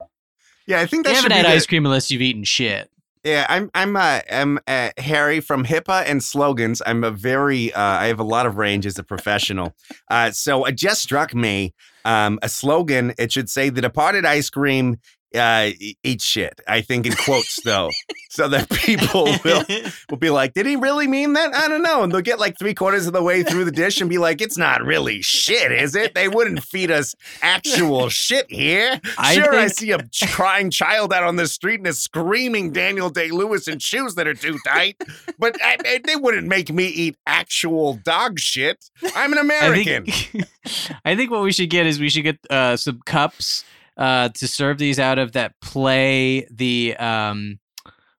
[LAUGHS] yeah, I think that you should haven't be had the- ice cream unless you've eaten shit." Yeah, I'm I'm uh, I'm uh, Harry from HIPAA and slogans. I'm a very uh, I have a lot of range as a professional. Uh, so it just struck me um, a slogan. It should say the departed ice cream uh, eat shit. I think in quotes though, so that people [LAUGHS] will will be like, did he really mean that? I don't know. And they'll get like three quarters of the way through the dish and be like, it's not really shit, is it? They wouldn't feed us actual shit here. I sure, I see a crying child out on the street and is screaming Daniel Day Lewis in shoes that are too tight, but I, I- they wouldn't make me eat actual dog shit. I'm an American. I think, [LAUGHS] I think what we should get is we should get uh, some cups uh, to serve these out of that play the um,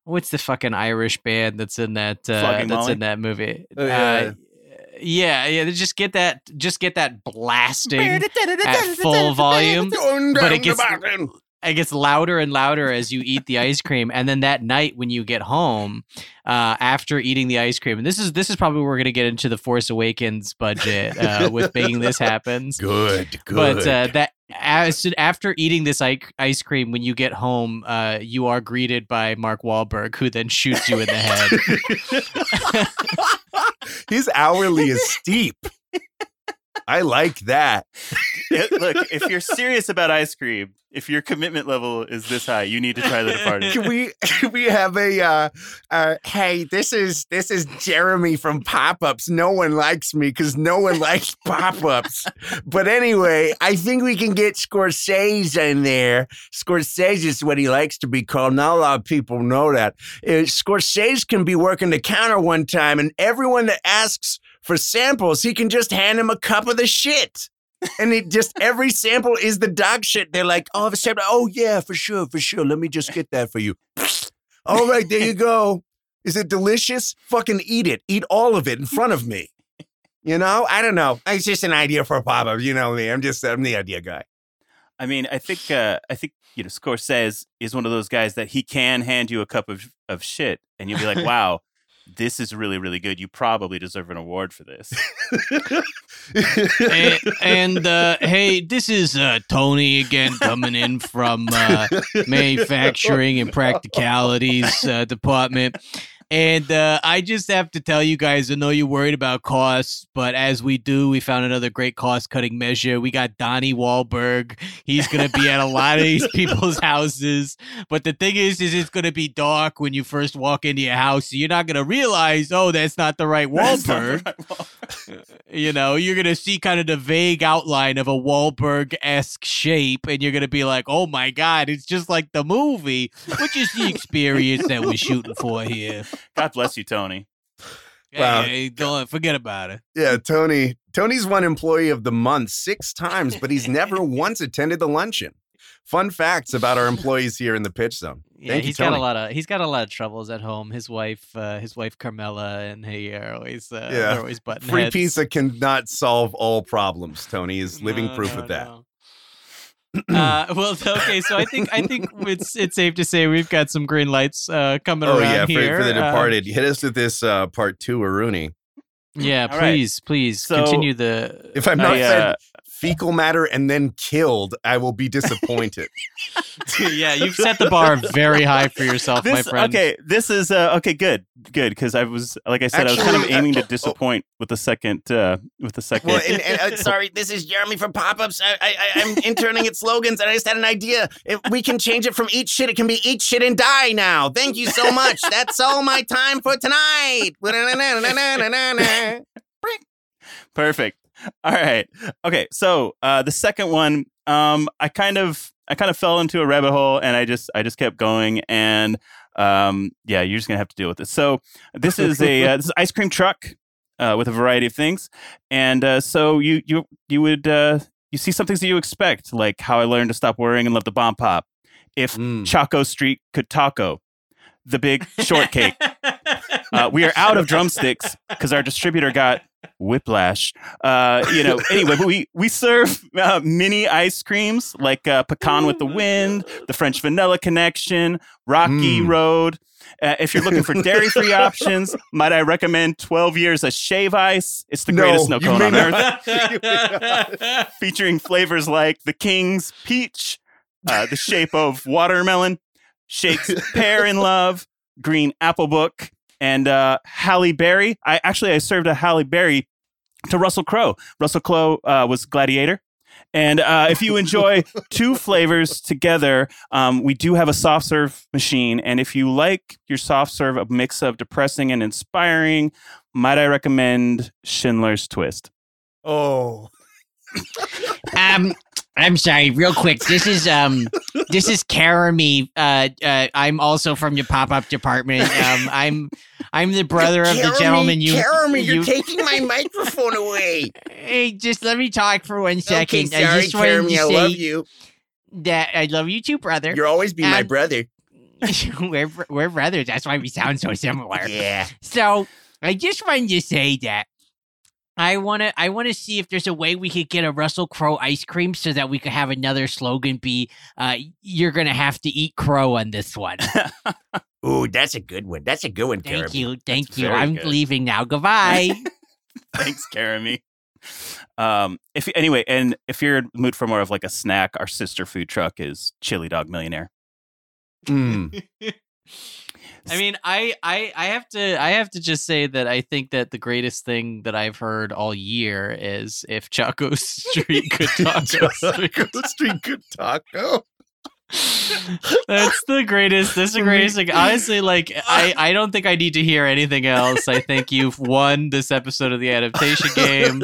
what's the fucking Irish band that's in that uh, that's Molly? in that movie? Oh, yeah. Uh, yeah, yeah. Just get that. Just get that blasting at full volume. but it gets- it gets louder and louder as you eat the ice cream and then that night when you get home uh, after eating the ice cream and this is this is probably where we're going to get into the force awakens budget uh, [LAUGHS] with making this happen good, good. but uh, that as after eating this ice cream when you get home uh, you are greeted by mark Wahlberg, who then shoots you in the head [LAUGHS] His hourly is steep. I like that. Look, if you're serious about ice cream, if your commitment level is this high, you need to try the departed. Can we [LAUGHS] can we have a uh, uh hey this is this is Jeremy from pop-ups. No one likes me because no one likes [LAUGHS] pop-ups. But anyway, I think we can get Scorsese in there. Scorsese is what he likes to be called. Not a lot of people know that. Uh, Scorsese can be working the counter one time, and everyone that asks for samples, he can just hand him a cup of the shit. And it just every sample is the dog shit. They're like, oh, the sample. Oh yeah, for sure, for sure. Let me just get that for you. [LAUGHS] All right, there you go. Is it delicious? Fucking eat it. Eat all of it in front of me. You know, I don't know. It's just an idea for a pop up. You know me. I'm just I'm the idea guy. I mean, I think uh, I think you know Scorsese is one of those guys that he can hand you a cup of of shit, and you'll be like, [LAUGHS] "Wow, this is really really good. You probably deserve an award for this." and, and uh, hey, this is uh, Tony again coming in from uh, [LAUGHS] manufacturing and practicalities uh, department. And uh, I just have to tell you guys, I know you're worried about costs, but as we do, we found another great cost cutting measure. We got Donnie Wahlberg. He's going to be at a lot of these [LAUGHS] people's houses. But the thing is, is it's going to be dark when you first walk into your house. So you're not going to realize, oh, that's not the right [LAUGHS] Wahlberg. the right Wahlberg. [LAUGHS] You know, you're gonna see kind of the vague outline of a Wahlberg esque shape, and you're gonna be like, "Oh my god, it's just like the movie," which is the experience that we're shooting for here. God bless you, Tony. [LAUGHS] Wow. Hey, don't forget about it. Yeah, Tony. Tony's won Employee of the Month six times, but he's never [LAUGHS] once attended the luncheon. Fun facts about our employees here in the pitch zone. Yeah, Thank you, he's got a lot of he's got a lot of troubles at home. His wife, uh, his wife Carmela, and he are always uh, Yeah. they're always button Free heads. pizza cannot solve all problems. Tony is living No, proof no, of that. no. Uh, [LAUGHS] well, okay, so I think I think [LAUGHS] it's it's safe to say we've got some green lights uh, coming Oh around yeah, for, here. for the Uh, departed. Hit us with this uh, part two, Aruni. yeah, All right. please, please So- continue the. If I'm not I, fed uh, fecal matter and then killed, I will be disappointed. [LAUGHS] yeah, you've set the bar very high for yourself, my friend. okay, this is uh, okay. Good, good. Because I was, like I said, I was kind of Actually, uh, aiming to oh. disappoint with the second, uh, with the second. Well, and, and, uh, sorry, this is Jeremy from Pop Ups. I, I, I'm interning at slogans, and I just had an idea. If we can change it from eat shit, it can be eat shit and die now. Thank you so much. That's all my time for tonight. [LAUGHS] Perfect. [LAUGHS] All right. Okay. So uh, the second one, um, I kind of, I kind of fell into a rabbit hole, and I just, I just kept going, and um, yeah, you're just gonna have to deal with this. So this is a, uh, this is an ice cream truck uh, with a variety of things, and uh, so you, you, you would, uh, you see some things that you expect, like how I learned to stop worrying and love the bomb pop. If Mm. Chaco Street could taco, the big shortcake. [LAUGHS] Uh, we are out of drumsticks because our distributor got whiplash. Uh, you know, anyway, but we we serve uh, mini ice creams like uh, pecan with the wind, the French vanilla connection, Rocky Mm. Road. Uh, if you're looking for dairy-free [LAUGHS] options, might I recommend 12 Years of Shave Ice? It's the No, greatest snow cone on not. earth, [LAUGHS] featuring flavors like the King's Peach, uh, the shape of watermelon, Shakes Pear in Love, Green Apple Book, and uh, Halle Berry. I actually I served a Halle Berry to Russell Crowe. Russell Crowe uh, was Gladiator. And uh, if you enjoy [LAUGHS] two flavors together, um, we do have a soft serve machine. And if you like your soft serve a mix of depressing and inspiring, might I recommend Schindler's Twist? Oh. um, I'm sorry, real quick. This is um, this is Karami. Uh, uh, I'm also from your pop up department. Um, I'm I'm the brother of the gentleman you. you you're taking my microphone away. [LAUGHS] hey, just let me talk for one second. Okay, sorry, I just Jeremy. to I say love you. that I love you too, brother. You'll always be my Um, brother. [LAUGHS] we're we're brothers. That's why we sound so similar. Yeah. So I just wanted to say that I want to I want to see if there's a way we could get a Russell Crowe ice cream so that we could have another slogan be uh, "You're gonna have to eat crow on this one." [LAUGHS] Ooh, that's a good one. That's a good one, Thank Jeremy. you, thank That's you. I'm good. leaving now. [LAUGHS] Goodbye. Thanks, Karami. Um, if anyway, and if you're in mood for more of like a snack, our sister food truck is Chili Dog Millionaire. Mm. [LAUGHS] I mean, I, I I have to I have to just say that I think that the greatest thing that I've heard all year is if Chaco [LAUGHS] Street could taco. Taco Street good taco. That's the greatest. That's the greatest thing. Honestly, like I, I don't think I need to hear anything else. I think you've won this episode of the adaptation game.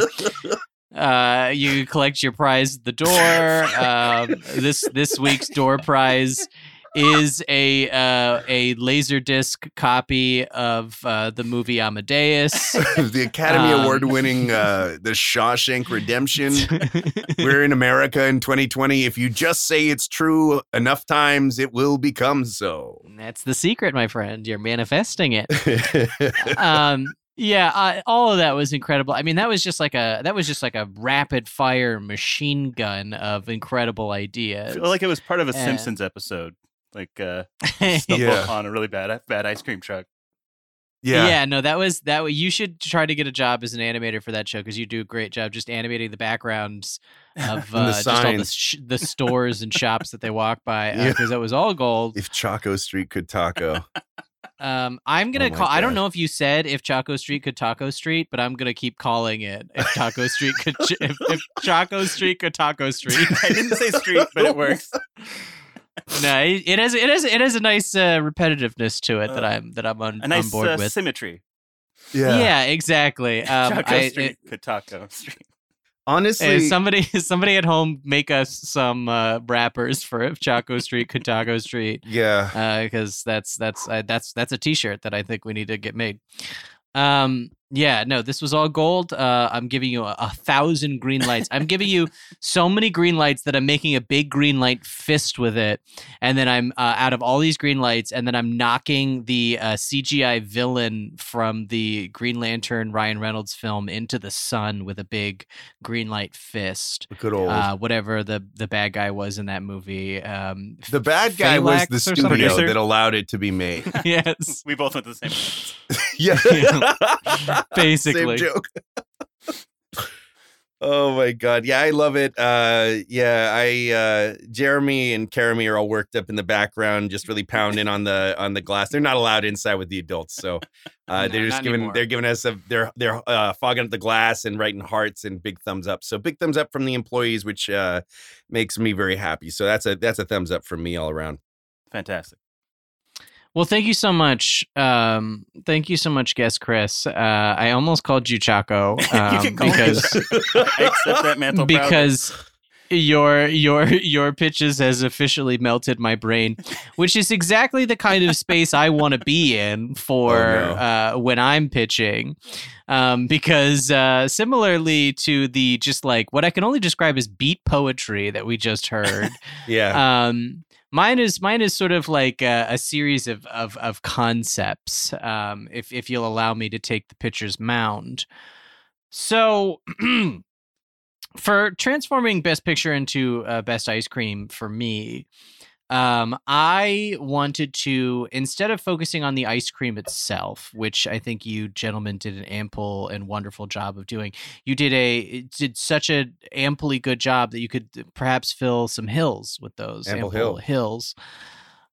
Uh, you collect your prize at the door. Um, this this week's door prize is a uh, a laser disc copy of uh, the movie Amadeus. [LAUGHS] the Academy Um, Award winning uh, [LAUGHS] The Shawshank Redemption. We're in America in 2020. If you just say it's true enough times, it will become so. That's the secret, my friend. You're manifesting it. [LAUGHS] um yeah uh, all of that was incredible i mean that was just like a that was just like a rapid fire machine gun of incredible I ideas feel like it was part of a Uh, Simpsons episode. Like uh, stumble Yeah. upon a really bad bad ice cream truck. yeah. Yeah, no that was that wa- you should try to get a job as an animator for that show because you do a great job just animating the backgrounds [LAUGHS] of And the uh, just all the, signs. sh- the stores and shops that they walk by Yeah. because that was all gold If Chaco Street could taco. um i'm gonna Oh my call i don't know if you said if chaco street could taco street but i'm gonna keep calling it if taco street could ch- if, if chaco street could taco [LAUGHS] street I didn't say street, but it works. [LAUGHS] no, it it has it has it has a nice uh, repetitiveness to it that Uh, I'm that I'm on, A nice on board uh, with. symmetry. Yeah, exactly. [LAUGHS] Um, Chaco I, Street, Kotako Street. Honestly, Hey, somebody, [LAUGHS] somebody at home, make us some uh, wrappers for Chaco Street, Katago Street, yeah. because that's that's uh, that's that's a T-shirt that I think we need to get made. Um, yeah, no, this was all gold. Uh, I'm giving you a, a thousand green lights. I'm giving you [LAUGHS] so many green lights that I'm making a big green light fist with it, and then I'm uh, out of all these green lights, and then I'm knocking the uh, CGI villain from the Green Lantern Ryan Reynolds film into the sun with a big green light fist. Good old. Uh, whatever the the bad guy was in that movie. Um, the bad guy was the studio that allowed it to be made. [LAUGHS] yes, We both went to the same. [LAUGHS] yeah. [LAUGHS] [LAUGHS] basically. Same joke. [LAUGHS] oh my god. Yeah, I love it. Uh yeah, I uh Jeremy and Karami are all worked up in the background, just really pounding on the on the glass. They're not allowed inside with the adults. So uh No, they're just giving anymore. they're giving us a they're they're uh fogging up the glass and writing hearts and big thumbs up. So big thumbs up from the employees, which uh makes me very happy. So that's a that's a thumbs up from me all around. Fantastic. Well, thank you so much. Um, thank you so much, guest Chris. Uh, I almost called you Chaco [LAUGHS] you um, call because Chaco. I accept that because your your your pitches has officially melted my brain, which is exactly the kind of space I want to be in for Oh, no. uh, when I'm pitching. Um, because uh, similarly to the just like what I can only describe as beat poetry that we just heard, [LAUGHS] Yeah. um mine is mine is sort of like a, a series of of, of concepts um if if you'll allow me to take the pitcher's mound. So [CLEARS THROAT] for transforming best picture into uh, best ice cream for me um i wanted to instead of focusing on the ice cream itself which i think you gentlemen did an ample and wonderful job of doing you did a did such a amply good job that you could perhaps fill some hills with those Ample Hill. hills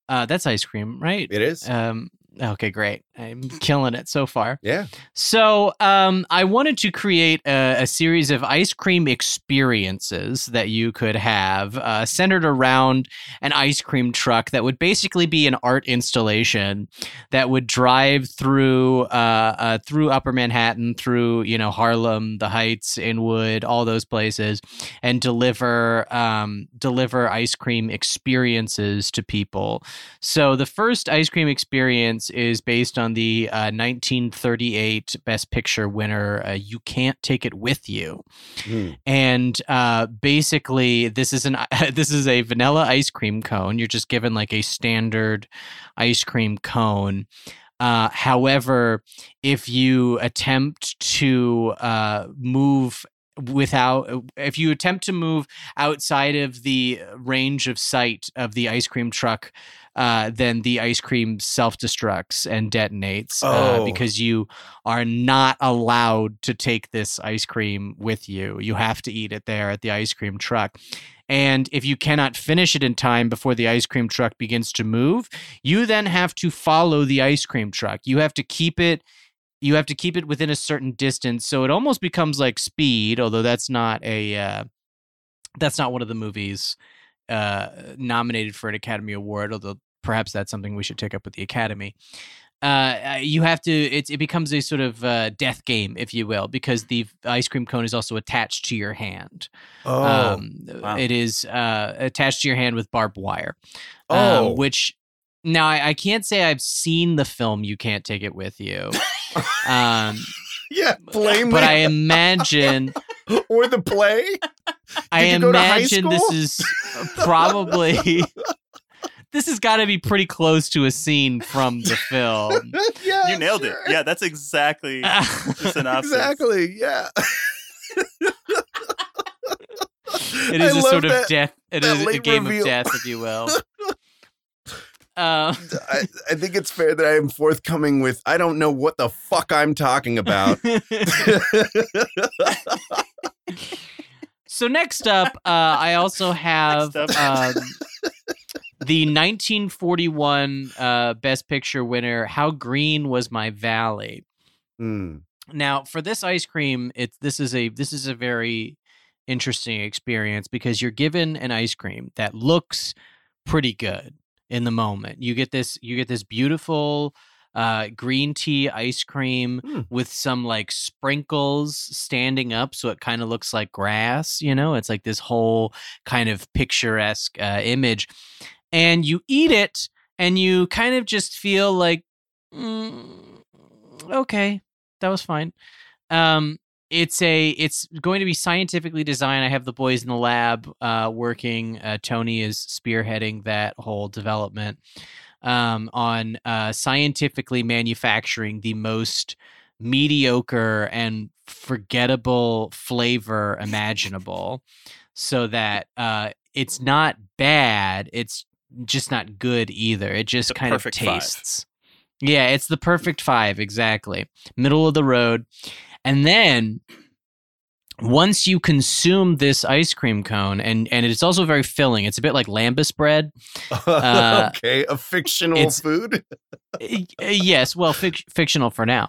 uh that's ice cream right it is. um okay great i'm killing it so far yeah. so um, I wanted to create a, a series of ice cream experiences that you could have uh, centered around an ice cream truck that would basically be an art installation that would drive through uh, uh, through Upper Manhattan, through you know Harlem, the Heights, Inwood, all those places, and deliver um, deliver ice cream experiences to people. So the first ice cream experience is based on the uh, 1938 Best Picture winner, uh, "You Can't Take It With You," Hmm. and uh, basically this is an [LAUGHS] this is a vanilla ice cream cone. You're just given like a standard ice cream cone. Uh, however, if you attempt to uh, move without if you attempt to move outside of the range of sight of the ice cream truck uh, then the ice cream self-destructs and detonates uh, Oh. because you are not allowed to take this ice cream with you. You have to eat it there at the ice cream truck. And if you cannot finish it in time before the ice cream truck begins to move you then have to follow the ice cream truck. You have to keep it you have to keep it within a certain distance so it almost becomes like speed although that's not a uh, that's not one of the movies uh, nominated for an academy award although perhaps that's something we should take up with the academy uh, uh, you have to it, it becomes a sort of uh, death game if you will because the ice cream cone is also attached to your hand Oh. um, wow. it is uh, attached to your hand with barbed wire oh. um, which now I, I can't say I've seen the film. You can't take it with you, um, yeah. Blame but me. I imagine [LAUGHS] or the play. I you go to high imagine this is probably [LAUGHS] this has got to be pretty close to a scene from the film. [LAUGHS] yeah, You nailed it. Yeah, that's exactly the synopsis. Exactly. Yeah. It is I a love sort of death. It is a game reveal. of death, if you will. Um, I, I think it's fair that I am forthcoming with I don't know what the fuck I'm talking about. [LAUGHS] So next up, uh, I also have um, [LAUGHS] the 1941 uh, Best Picture winner. How green was my valley? Hmm. Now, for this ice cream, it's this is a this is a very interesting experience because you're given an ice cream that looks pretty good in the moment. You get this you get this beautiful uh, green tea ice cream Hmm. with some like sprinkles standing up, so it kind of looks like grass. You know, it's like this whole kind of picturesque uh, image, and you eat it, and you kind of just feel like, mm, okay, that was fine. Um, it's a it's going to be scientifically designed. I have the boys in the lab uh, working. Uh, Tony is spearheading that whole development um, on uh, scientifically manufacturing the most mediocre and forgettable flavor imaginable, so that uh, it's not bad. It's just not good either. It just The kind of perfect five. tastes. Yeah, it's the perfect five, exactly. Middle of the road. And then once you consume this ice cream cone, and, and it's also very filling, it's a bit like lembas bread. [LAUGHS] Uh, okay, a fictional food. Yes, well, fic- fictional for now.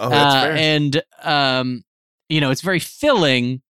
Oh, that's Uh, fair. and um, you know, it's very filling,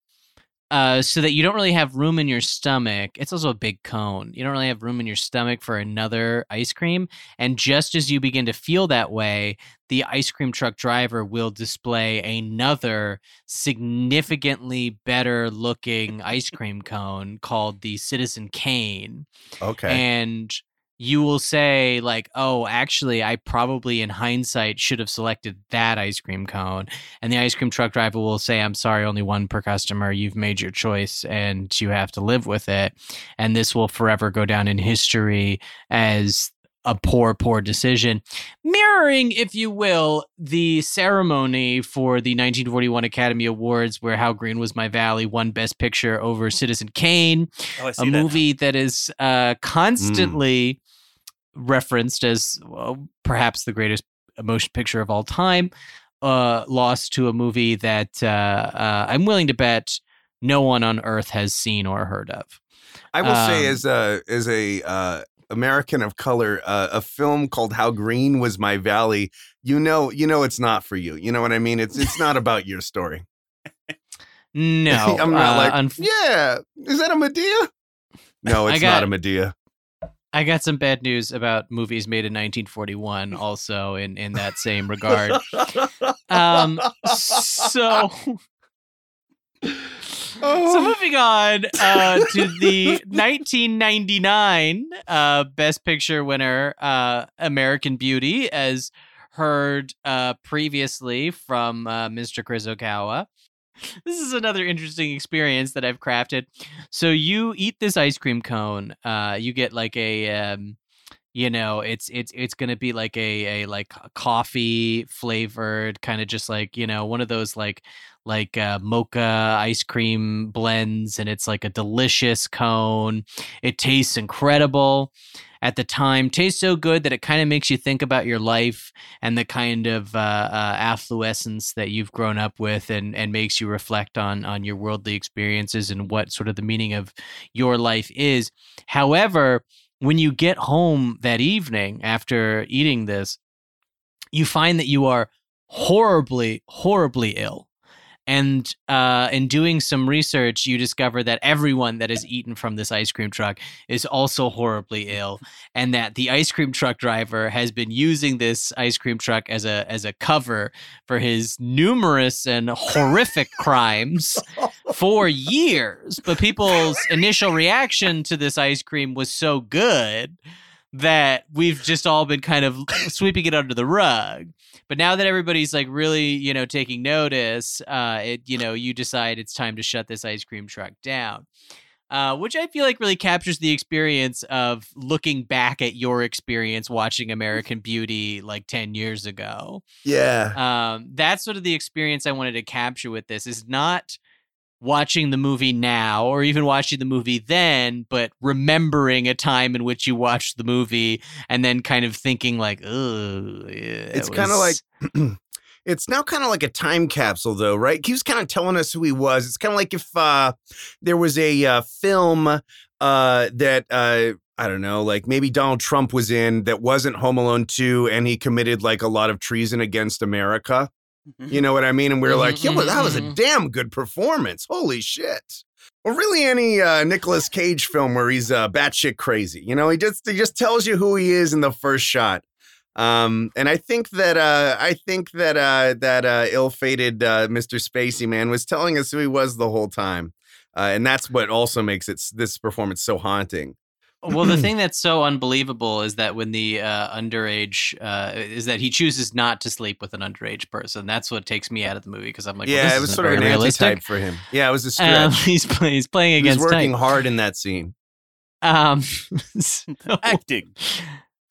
uh, so that you don't really have room in your stomach. It's also a big cone. You don't really have room in your stomach for another ice cream. And just as you begin to feel that way, the ice cream truck driver will display another significantly better looking ice cream cone called the Citizen Kane okay. and you will say like oh actually i probably in hindsight should have selected that ice cream cone. And the ice cream truck driver will say i'm sorry only one per customer. You've made your choice and you have to live with it. And this will forever go down in history as a poor poor decision mirroring if you will the ceremony for the 1941 academy awards where how green was my valley won best picture over citizen kane Oh, a that movie that is uh, constantly referenced as well, perhaps the greatest motion picture of all time, uh, lost to a movie that uh, uh, I'm willing to bet no one on earth has seen or heard of. I will say, um, as a as a uh, American of color, uh, a film called "How Green Was My Valley," you know, you know, it's not for you. You know what I mean? It's it's not about your story. No, [LAUGHS] I'm not uh, like, unf- yeah, is that a Madea? [LAUGHS] No, it's got- not a Madea. I got some bad news about movies made in 1941, [LAUGHS] also in in that same regard. Um, so. So oh, moving on uh, to the [LAUGHS] 1999 uh, Best Picture winner, uh, American Beauty, as heard uh, previously from uh, Mr. Chris Okawa. This is another interesting experience that I've crafted. So you eat this ice cream cone. Uh, you get like a, um, you know, it's it's it's gonna be like a a like coffee flavored kind of just like you know one of those like like uh, mocha ice cream blends, and it's like a delicious cone. It tastes incredible at the time. Tastes so good that it kind of makes you think about your life and the kind of uh, uh, that you've grown up with, and and makes you reflect on on your worldly experiences and what sort of the meaning of your life is. However, when you get home that evening after eating this, you find that you are horribly, horribly ill. And uh, in doing some research, you discover that everyone that has eaten from this ice cream truck is also horribly ill, and that the ice cream truck driver has been using this ice cream truck as a as a cover for his numerous and horrific crimes for years. But people's initial reaction to this ice cream was so good that we've just all been kind of sweeping it under the rug. But now that everybody's like really, you know, taking notice, uh, it you know, you decide it's time to shut this ice cream truck down. Uh, which I feel like really captures the experience of looking back at your experience watching American Beauty like 10 years ago yeah. um, that's sort of the experience I wanted to capture with this is not watching the movie now or even watching the movie then, but remembering a time in which you watched the movie and then kind of thinking like, oh, yeah, It's kinda like- [CLEARS THROAT] it's now kind of like a time capsule though right he was kind of telling us who he was it's kind of like if uh there was a uh, film uh that uh I don't know, like maybe Donald Trump was in that wasn't Home Alone 2 and he committed like a lot of treason against America. You know what I mean? And we were Mhm, like, yeah, well, that was a mhm, mhm. damn good performance. Holy shit. Or really any uh, Nicolas Cage film where he's uh, batshit crazy. You know, he just he just tells you who he is in the first shot. Um, and I think that uh, I think that uh, that uh, ill-fated uh, Mr. Spacey man was telling us who he was the whole time, uh, and that's what also makes it this performance so haunting. Well, the thing [CLEARS THROAT] that's so unbelievable is that when the uh, underage uh, is that he chooses not to sleep with an underage person. That's what takes me out of the movie because I'm like, well, yeah, this it was sort of an realistic. antitype for him. Yeah, it was a stretch. Um, [LAUGHS] he's play, he's playing against working type. hard in that scene. Um, [LAUGHS] so- [LAUGHS] Acting.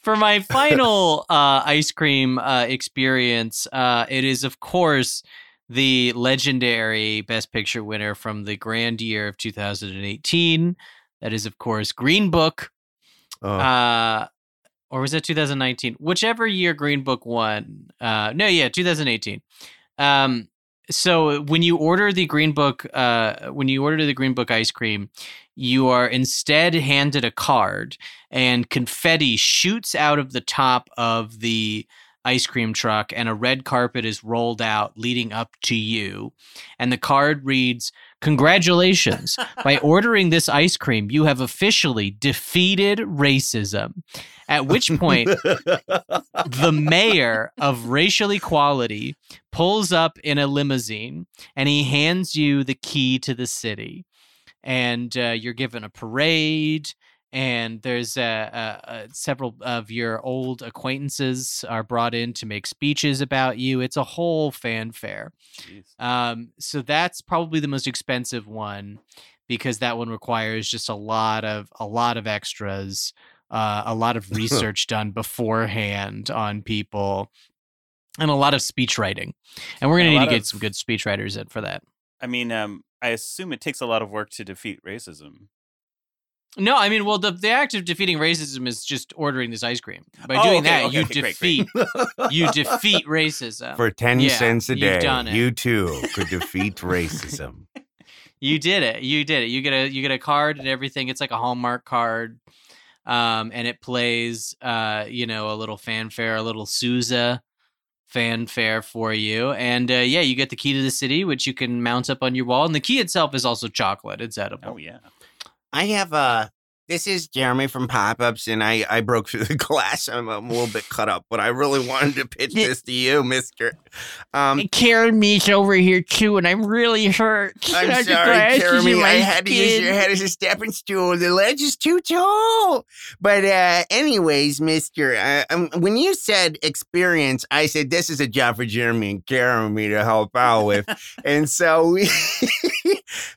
for my final uh, ice cream uh, experience, uh, it is of course the legendary Best Picture winner from the grand year of 2018. That is, of course, Green Book. Oh. Uh, or was it 2019? Whichever year Green Book won. Uh, no, yeah, 2018. Um, so when you order the Green Book, uh, when you order the Green Book ice cream, you are instead handed a card, and confetti shoots out of the top of the ice cream truck, and a red carpet is rolled out leading up to you. And the card reads, Congratulations. [LAUGHS] By ordering this ice cream, you have officially defeated racism. At which point, [LAUGHS] the mayor of racial equality pulls up in a limousine and he hands you the key to the city. And uh, you're given a parade, and there's uh, uh, uh, several of your old acquaintances are brought in to make speeches about you. It's a whole fanfare. Um, so that's probably the most expensive one because that one requires just a lot of a lot of extras, uh, a lot of [LAUGHS] research done beforehand on people, and a lot of speech writing. And we're gonna need to get of- some good speech writers in for that. I mean, um, I assume it takes a lot of work to defeat racism. No, I mean, well, the the act of defeating racism is just ordering this ice cream. By Oh, doing okay, that, okay, you okay, defeat great. you defeat [LAUGHS] racism. For 10 Yeah, cents a you've day, done it. you too could defeat racism. [LAUGHS] You did it. You did it. You get a you get a card and everything. It's like a Hallmark card. Um, and it plays uh, you know, a little fanfare, a little Sousa fanfare for you. And uh, yeah, you get the key to the city, which you can mount up on your wall. And the key itself is also chocolate. It's edible. Oh yeah. I have a. this is Jeremy from Pop Ups, and I, I broke through the [LAUGHS] glass. I'm, I'm a little bit cut up, but I really wanted to pitch this to you, Mister. Um, Karen me's over here too, and I'm really hurt. [LAUGHS] I'm sorry, Jeremy. I had to use your head as a stepping stool. The ledge is too tall. But uh, anyways, Mister, uh, um, when you said experience, I said this is a job for Jeremy and Jeremy to help out with, [LAUGHS] and so we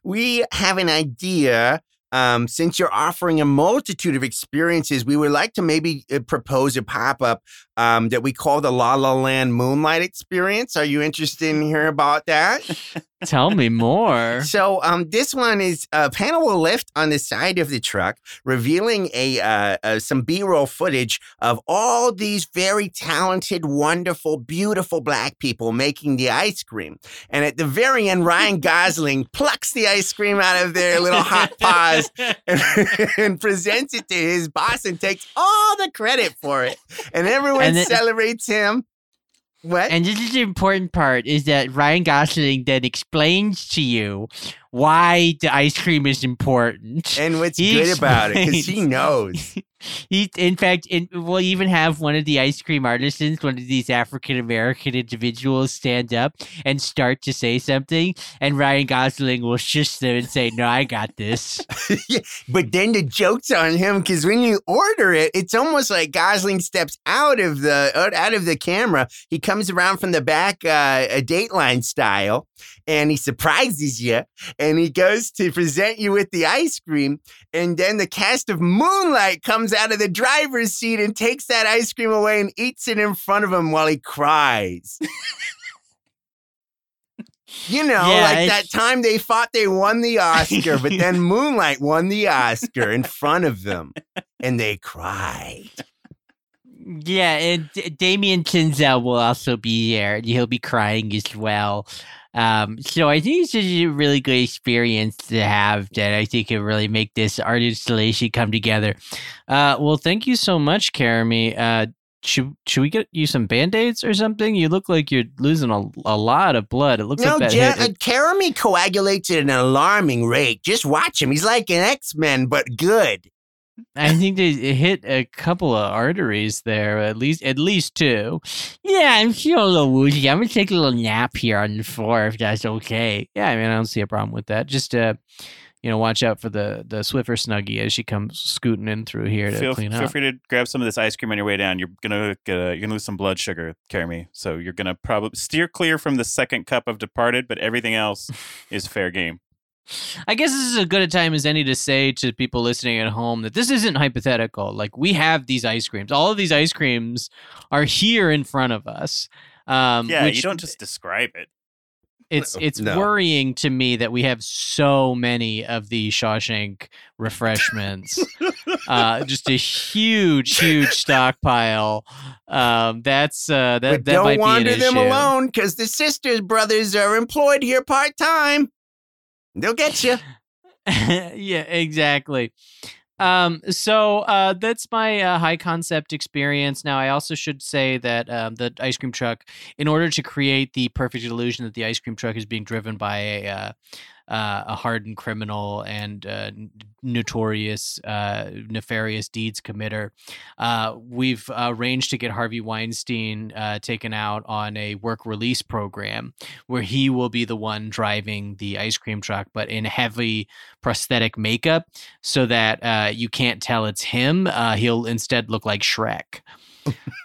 we have an idea. Um, since you're offering a multitude of experiences, we would like to maybe uh, propose a pop up um, that we call the La La Land Moonlight Experience. Are you interested in hearing about that? [LAUGHS] Tell me [LAUGHS] more. So um, this one is a panel will lift on the side of the truck, revealing a uh, uh, some B-roll footage of all these very talented, wonderful, beautiful black people making the ice cream. And at the very end, Ryan [LAUGHS] Gosling plucks the ice cream out of their little hot paws [LAUGHS] and, and presents it to his boss and takes all the credit for it. And everyone And it- celebrates him. What? And this is the important part is that Ryan Gosling then explains to you why the ice cream is important. And what's He good about it, because he knows. [LAUGHS] He, in fact, in, we'll even have one of the ice cream artisans, one of these African American individuals, stand up and start to say something, and Ryan Gosling will shush them and say, "No, I got this." [LAUGHS] Yeah, but then the joke's on him because when you order it, it's almost like Gosling steps out of the out of the camera. He comes around from the back, uh, a Dateline style, and he surprises you. And he goes to present you with the ice cream, and then the cast of Moonlight comes out of the driver's seat and takes that ice cream away and eats it in front of him while he cries. [LAUGHS] You know, Yeah, like it's- that time they thought they won the Oscar, but then [LAUGHS] Moonlight won the Oscar in front of them, and they cried. Yeah, and D- Damien Chazelle will also be there, he'll be crying as well. Um, so I think it's just a really good experience to have that I think can really make this art installation come together. Uh, well, thank you so much, Karami. Uh, should should we get you some band aids or something? You look like you're losing a, a lot of blood. It looks No, like that. Jer- hit- uh, Jeremy coagulates at an alarming rate. Just watch him. He's like an X Men, but good. I think they hit a couple of arteries there, at least at least two. Yeah, I'm feeling a little woozy. I'm gonna take a little nap here on the floor if that's okay. Yeah, I mean I don't see a problem with that. Just uh, you know, watch out for the the Swiffer Snuggie as she comes scooting in through here to Feel, clean feel up. free to grab some of this ice cream on your way down. You're gonna you're gonna lose some blood sugar, Carmy. So you're gonna probably steer clear from the second cup of Departed, but everything else [LAUGHS] is fair game. I guess this is as good a time as any to say to people listening at home that this isn't hypothetical. Like we have these ice creams. All of these ice creams are here in front of us. Um, Yeah, which you don't just describe it. it's it's no. worrying to me that we have so many of the Shawshank refreshments. uh, just a huge, huge stockpile. Um, that's uh, that but that don't wander be an them issue. alone because the sisters brothers are employed here part time. They'll get you. [LAUGHS] yeah, exactly. Um, so uh, that's my uh, high concept experience. Now, I also should say that um, the ice cream truck, in order to create the perfect illusion that the ice cream truck is being driven by a uh, uh, a hardened criminal and uh, notorious uh, nefarious deeds committer, uh, we've arranged to get Harvey Weinstein uh, taken out on a work release program where he will be the one driving the ice cream truck, but in heavy prosthetic makeup so that uh, you can't tell it's him. Uh, he'll instead look like Shrek.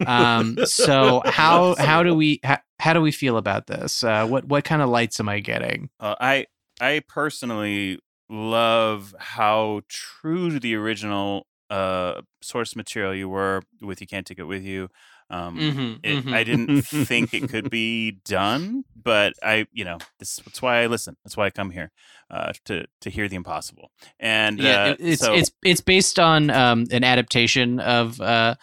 Um, so [LAUGHS] how how do we how, how do we feel about this? Uh, what what kind of lights am I getting? Uh, I I personally love how true to the original uh, source material you were with "You Can't Take It With You." Um, Mhm, it, mhm. I didn't think it could [LAUGHS] be done, but I, you know, this, that's why I listen. That's why I come here uh, to to hear the impossible. And Yeah, uh, it's so, it's it's based on um, an adaptation of uh,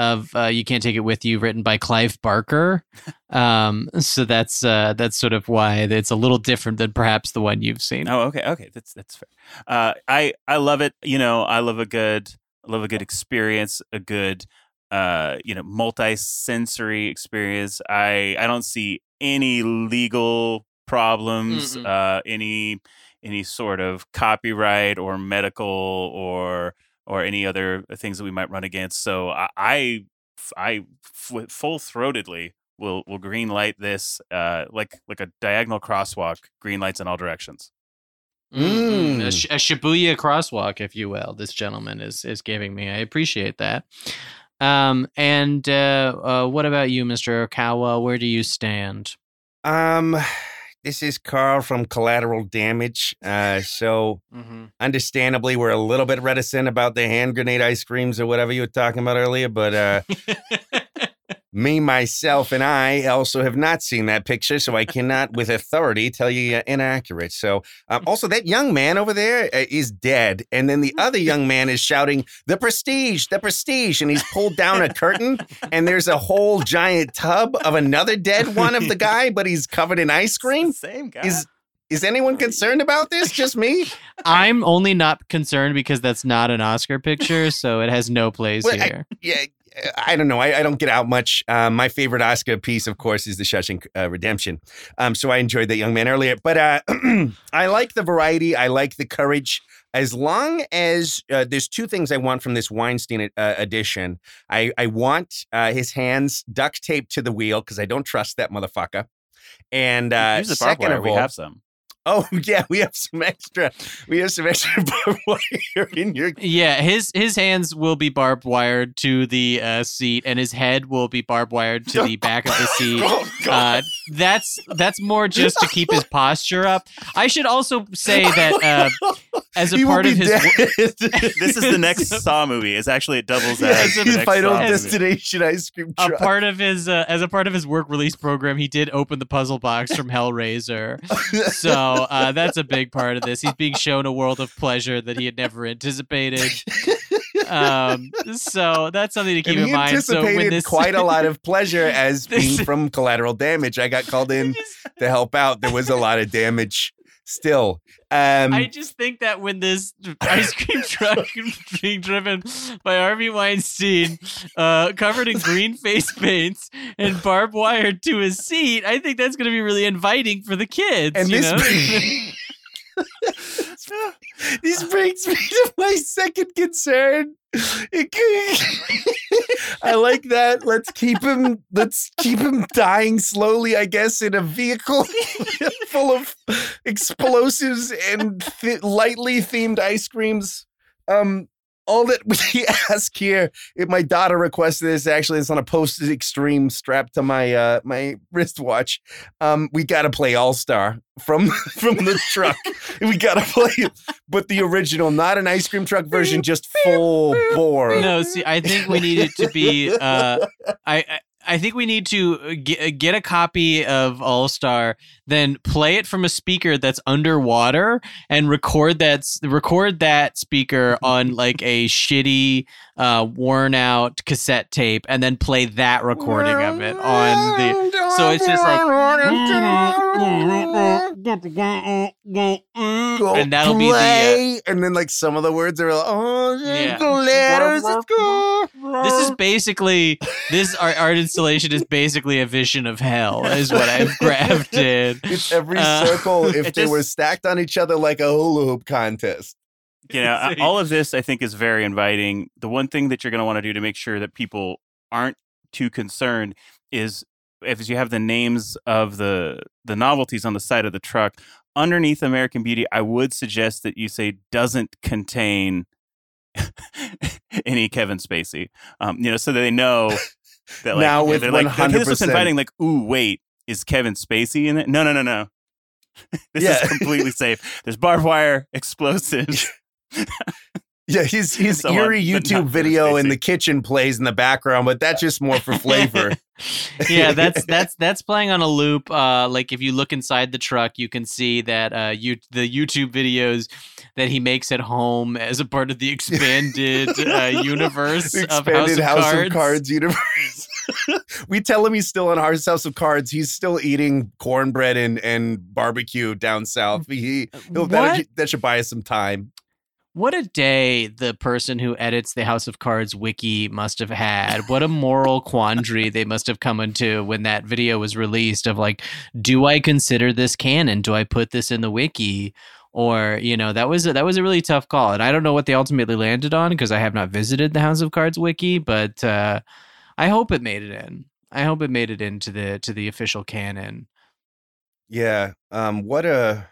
of uh, "You Can't Take It With You," written by Clive Barker. [LAUGHS] Um, so that's uh, that's sort of why it's a little different than perhaps the one you've seen. Oh, okay, okay, that's that's fair. Uh, I I love it. You know, I love a good I love a good experience, a good uh, you know, multi-sensory experience. I I don't see any legal problems, uh, any any sort of copyright or medical or or any other things that we might run against. So I I, I full throatedly will will green light this uh, like like a diagonal crosswalk, green lights in all directions. Mm, A, sh- a Shibuya crosswalk, if you will. This gentleman is is giving me. I appreciate that. Um, and uh, uh, what about you, Mister Okawa? Where do you stand? Um, this is Carl from Collateral Damage. Uh, so Mm-hmm. understandably, we're a little bit reticent about the hand grenade ice creams or whatever you were talking about earlier. But uh, [LAUGHS] me, myself, and I also have not seen that picture, so I cannot, with authority, tell you uh, inaccurate. So, um, also, that young man over there uh, is dead, and then the [LAUGHS] other young man is shouting, "The prestige, the prestige!" and he's pulled down a curtain, and there's a whole giant tub of another dead one of the [LAUGHS] guy, but he's covered in ice cream. Same guy. Is is anyone concerned about this? Just me? I'm only not concerned because that's not an Oscar picture, so it has no place Well, I- here. yeah, I don't know. I, I don't get out much. Um, my favorite Oscar piece, of course, is the Shawshank uh, Redemption. Um, so I enjoyed that young man earlier. But uh, [CLEARS THROAT] I like the variety. I like the courage. As long as uh, there's two things I want from this Weinstein uh, edition. I, I want uh, his hands duct taped to the wheel because I don't trust that motherfucker. And uh, Use the second wire. of We all, have some. Oh [LAUGHS] yeah, we have some extra. We have some extra [LAUGHS] barbed wire in your Yeah, his his hands will be barbed wired to the uh, seat, and his head will be barbed wired to the back of the [LAUGHS] seat. Oh, Uh, that's that's more just to keep his posture up. I should also say that uh, as a He part of his dead. This is the next Saw movie. It's actually it doubles Yeah, as the his Final Saw movie. Destination ice cream a part of his uh, as a part of his work release program, he did open the puzzle box from Hellraiser. So uh, that's a big part of this. He's being shown a world of pleasure that he had never anticipated. Um, so that's something to keep and in mind. So when anticipated this quite a lot of [LAUGHS] pleasure as being from collateral damage. I got called in [LAUGHS] to help out. There was a lot of damage still. Um, I just think that when this ice cream [LAUGHS] truck being driven by Harvey Weinstein, uh, covered in green face paints and barbed wire to his seat, I think that's going to be really inviting for the kids. and this know? [LAUGHS] [LAUGHS] this brings me to my second concern. I like that. Let's keep him. Let's keep him dying slowly. I guess in a vehicle [LAUGHS] full of explosives and th- lightly themed ice creams. Um, all that we [LAUGHS] ask here, if my daughter requested this, actually, it's on a post extreme strapped to my uh my [LAUGHS] wristwatch. Um, we gotta play All Star from [LAUGHS] from the truck. we gotta play but the original, not an ice cream truck version, just full bore. No, see, I think we need it to be. Uh, I, I I think we need to uh, get, uh, get a copy of All Star, then play it from a speaker that's underwater, and record that record that speaker on like a shitty, uh, worn out cassette tape, and then play that recording of it on the. So it's just like. And that'll be the, uh, and then like some of the words are like, oh, Yeah. the letters. This is basically this art, art installation is basically a vision of hell, is what I've crafted. [LAUGHS] It's every Uh, circle [LAUGHS] if it they were stacked on each other like a hula hoop contest. You know, [LAUGHS] all of this I think is very inviting. The one thing that you're going to want to do to make sure that people aren't too concerned is if you have the names of the the novelties on the side of the truck underneath American Beauty, I would suggest that you say doesn't contain [LAUGHS] any Kevin Spacey. Um, you know, so that they know that like Now with they're like they're- this was 100%. inviting like, ooh, wait, is Kevin Spacey in it? No, no, no, no. [LAUGHS] this Yeah. is completely safe. There's barbed wire, explosives. Yeah, his his eerie [LAUGHS] YouTube video in the kitchen plays in the background, but that's just more for flavor. [LAUGHS] yeah, [LAUGHS] that's that's that's playing on a loop. Uh, like if you look inside the truck, you can see that uh, you the YouTube videos that he makes at home as a part of the expanded uh, universe The of House, expanded of, House Cards. of Cards universe. we tell him he's still on House House of Cards. He's still eating cornbread and, and barbecue down south. He he'll, that, that should buy us some time. What a day the person who edits the House of Cards wiki must have had. What a moral quandary they must have come into when that video was released of like, do I consider this canon? Do I put this in the wiki? Or, you know, that was a, that was a really tough call. And I don't know what they ultimately landed on because I have not visited the House of Cards wiki, but uh, I hope it made it in. I hope it made it into the to the official canon. Yeah. Um. What a.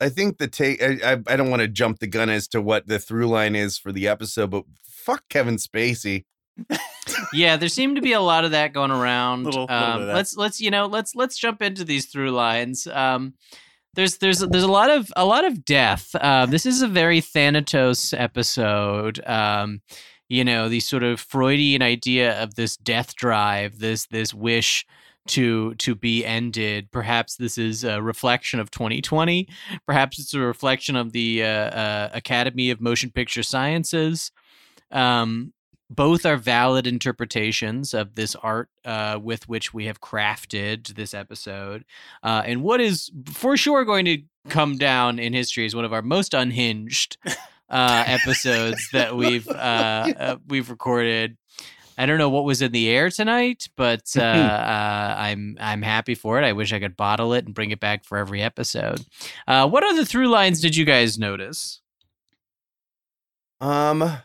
I think the take. I, I I don't want to jump the gun as to what the through line is for the episode, but fuck Kevin Spacey. [LAUGHS] yeah, there seemed to be a lot of that going around. Little- little bit um, of that. let's let's you know let's let's jump into these through lines. Um, there's there's there's a lot of a lot of death. Uh, this is a very Thanatos episode. Um, you know, the sort of Freudian idea of this death drive, this this wish to to be ended. Perhaps this is a reflection of 2020. Perhaps it's a reflection of the uh, uh, Academy of Motion Picture Sciences. Um, both are valid interpretations of this art uh, with which we have crafted this episode. Uh, and what is for sure going to come down in history is one of our most unhinged uh, [LAUGHS] episodes that we've uh, uh, we've recorded. I don't know what was in the air tonight, but [LAUGHS] uh, uh, I'm I'm happy for it. I wish I could bottle it and bring it back for every episode. Uh, what other through lines did you guys notice? Um.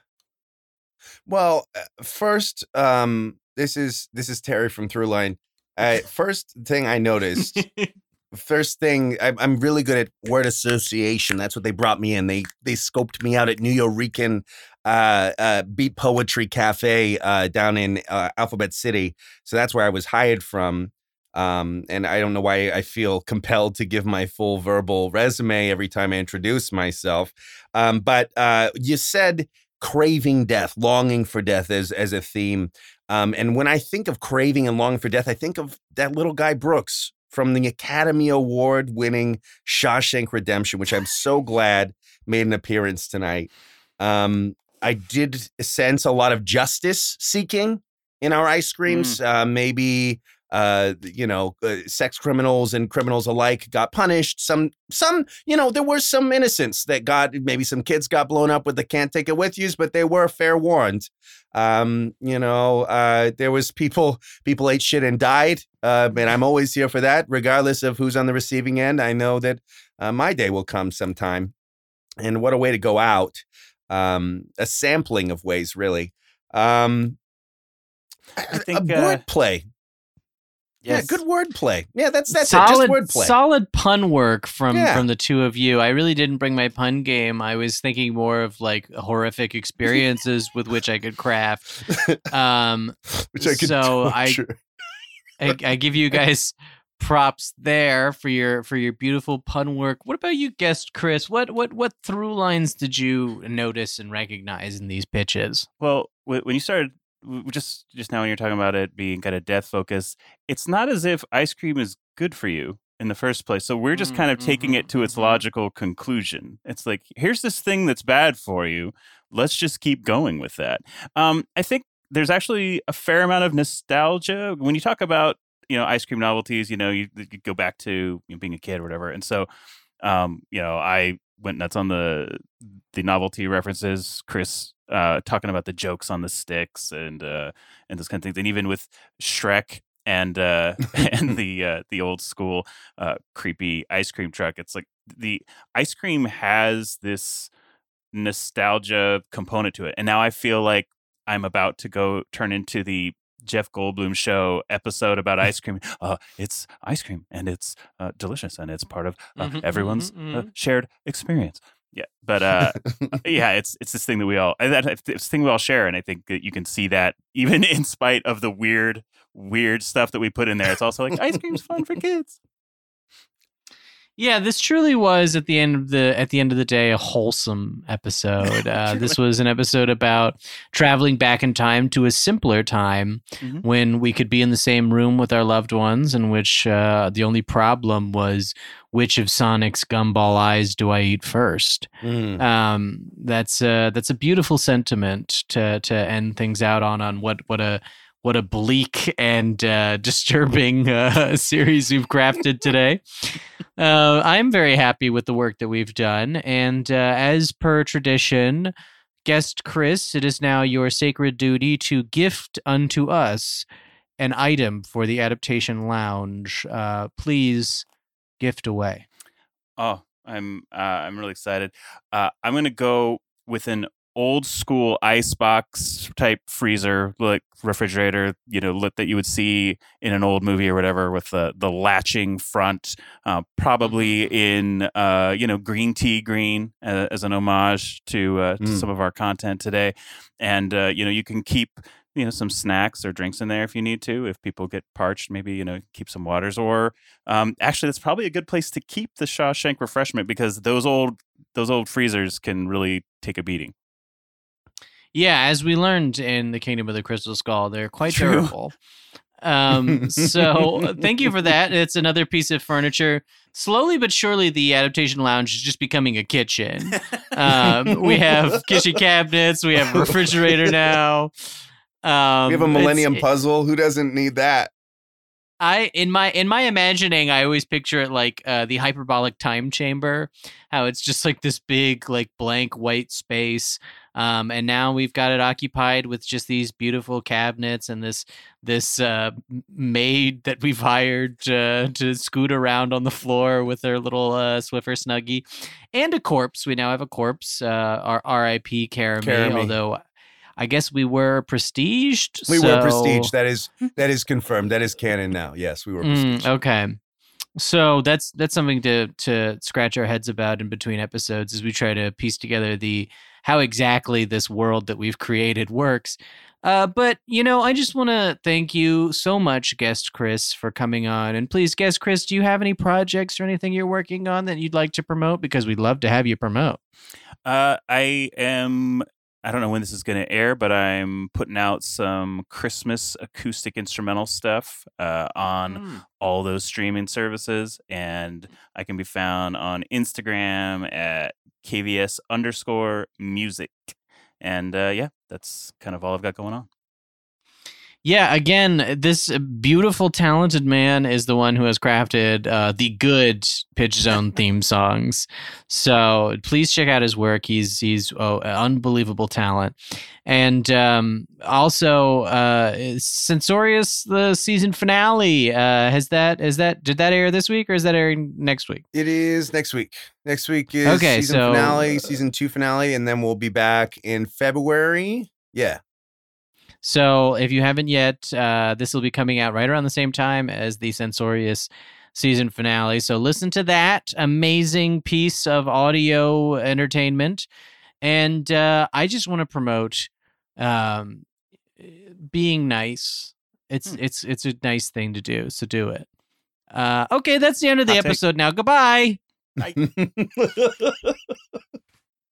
Well, uh, first, um, this is this is Terry from Throughline. Uh, first thing I [LAUGHS] noticed, first thing I, I'm really good at word association. That's what they brought me in. They they scoped me out at Nuyorican uh, uh, Beat Poetry Cafe uh, down in uh, Alphabet City. So that's where I was hired from. Um, and I don't know why I feel compelled to give my full verbal resume every time I introduce myself. Um, but uh, you said craving death, longing for death as as a theme. Um, and when I think of craving and longing for death, I think of that little guy Brooks from the Academy Award winning Shawshank Redemption, which I'm so glad made an appearance tonight. Um, I did sense a lot of justice seeking in our ice creams. Uh, maybe uh, you know, uh, sex criminals and criminals alike got punished. Some, some, you know, there were some innocents that got maybe some kids got blown up with the can't take it with yous, but they were fair warned. Um, you know, uh, there was people, people ate shit and died. Uh, and I'm always here for that, regardless of who's on the receiving end. I know that uh, my day will come sometime. and what a way to go out. Um, a sampling of ways, really. Um, I think, uh, wordplay. Yes. Yeah, good wordplay. Yeah, that's that's solid, it. Just wordplay. solid pun work from Yeah. from the two of you. I really didn't bring my pun game. I was thinking more of like horrific experiences with which I could craft. [LAUGHS] Um, which I could so I- I, I give you [LAUGHS] guys props there for your for your beautiful pun work. What about you, guest Chris? What what what through lines did you notice and recognize in these pitches? Well, when you started w- w- just just now when you're talking about it being kind of death focused, it's not as if ice cream is good for you in the first place. So we're just Mm, kind of taking mhm, it to its mhm. logical conclusion. It's like here's this thing that's bad for you. Let's just keep going with that. Um, I think there's actually a fair amount of nostalgia when you talk about you know ice cream novelties. You know, you, you go back to you know, being a kid or whatever, and so um, you know I went nuts on the the novelty references. Chris uh, talking about the jokes on the sticks and uh, and those kind of things, and even with Shrek and uh, [LAUGHS] [LAUGHS] and the uh, the old school uh, creepy ice cream truck. It's like the ice cream has this nostalgia component to it, and now I feel like I'm about to go turn into the Jeff Goldblum show episode about ice cream. Uh, it's ice cream and it's uh, delicious and it's part of uh, Mhm, everyone's mhm, uh, mhm. shared experience. Yeah, but uh, [LAUGHS] yeah, it's it's this thing that we all it's this thing we all share, and I think that you can see that even [LAUGHS] in spite of the weird weird stuff that we put in there. It's also like ice cream's fun for kids. Yeah, this truly was at the end of the at the end of the day a wholesome episode. [LAUGHS] Uh, this was an episode about traveling back in time to a simpler time Mhm. when we could be in the same room with our loved ones, in which uh, the only problem was which of Sonic's gumball eyes do I eat first. Mm. Um, that's uh, that's a beautiful sentiment to to end things out on on what what a what a bleak and uh, disturbing uh, [LAUGHS] series we've crafted today. Uh, I'm very happy with the work that we've done, and uh, as per tradition, guest Chris, it is now your sacred duty to gift unto us an item for the adaptation lounge. Uh, please gift away. Oh, I'm uh, I'm really excited. I'm gonna go with an old school icebox type freezer, like refrigerator, you know, lit that you would see in an old movie or whatever, with the the latching front, uh, probably in uh, you know green tea green uh, as an homage to, uh, to Mm. some of our content today, and uh, you know you can keep you know some snacks or drinks in there if you need to if people get parched maybe you know keep some waters or um, actually that's probably a good place to keep the shawshank refreshment because those old those old freezers can really take a beating Yeah, as we learned in the Kingdom of the Crystal Skull, they're quite True. durable. Um, so thank you for [LAUGHS] that. It's another piece of furniture. Slowly but surely, the adaptation lounge is just becoming a kitchen. Um, we [LAUGHS] have kitchen cabinets. We have a refrigerator now. Um, we have a Millennium Puzzle. Who doesn't need that? I in my in my imagining, I always picture it like uh, the hyperbolic time chamber. How it's just like this big, like blank white space. Um, and now we've got it occupied with just these beautiful cabinets and this this uh, maid that we've hired uh, to scoot around on the floor with her little uh, Swiffer Snuggie, and a corpse. We now have a corpse. Uh, our R.I.P. Caramy, Caramy. Although I guess we were prestiged. We were so- prestige. That is that is confirmed. That is canon now. Yes, we were Mm, okay. So that's that's something to to scratch our heads about in between episodes as we try to piece together the how exactly this world that we've created works. Uh, but you know, I just want to thank you so much, guest Chris, for coming on. And please, guest Chris, do you have any projects or anything you're working on that you'd like to promote? Because we'd love to have you promote. Uh, I am. I don't know when this is going to air, but I'm putting out some Christmas acoustic instrumental stuff uh, on all those streaming services, and I can be found on Instagram at kvs underscore music. And uh, yeah, that's kind of all I've got going on. Yeah, again, this beautiful, talented man is the one who has crafted uh, the good Pitch Zone [LAUGHS] theme songs. So please check out his work. He's he's oh, unbelievable talent, and um, also uh, Censorious, the season finale. Uh, has that is that did that air this week or is that airing next week? It is next week. Next week is Okay, season so- finale, season two finale, and then we'll be back in February. Yeah. So if you haven't yet, uh, this will be coming out right around the same time as the Censorious season finale. So listen to that amazing piece of audio entertainment. And uh, I just want to promote um, being nice. It's Hmm. it's it's a nice thing to do. So do it. Uh, okay, that's the end of the Hot take. episode now. Goodbye. [LAUGHS]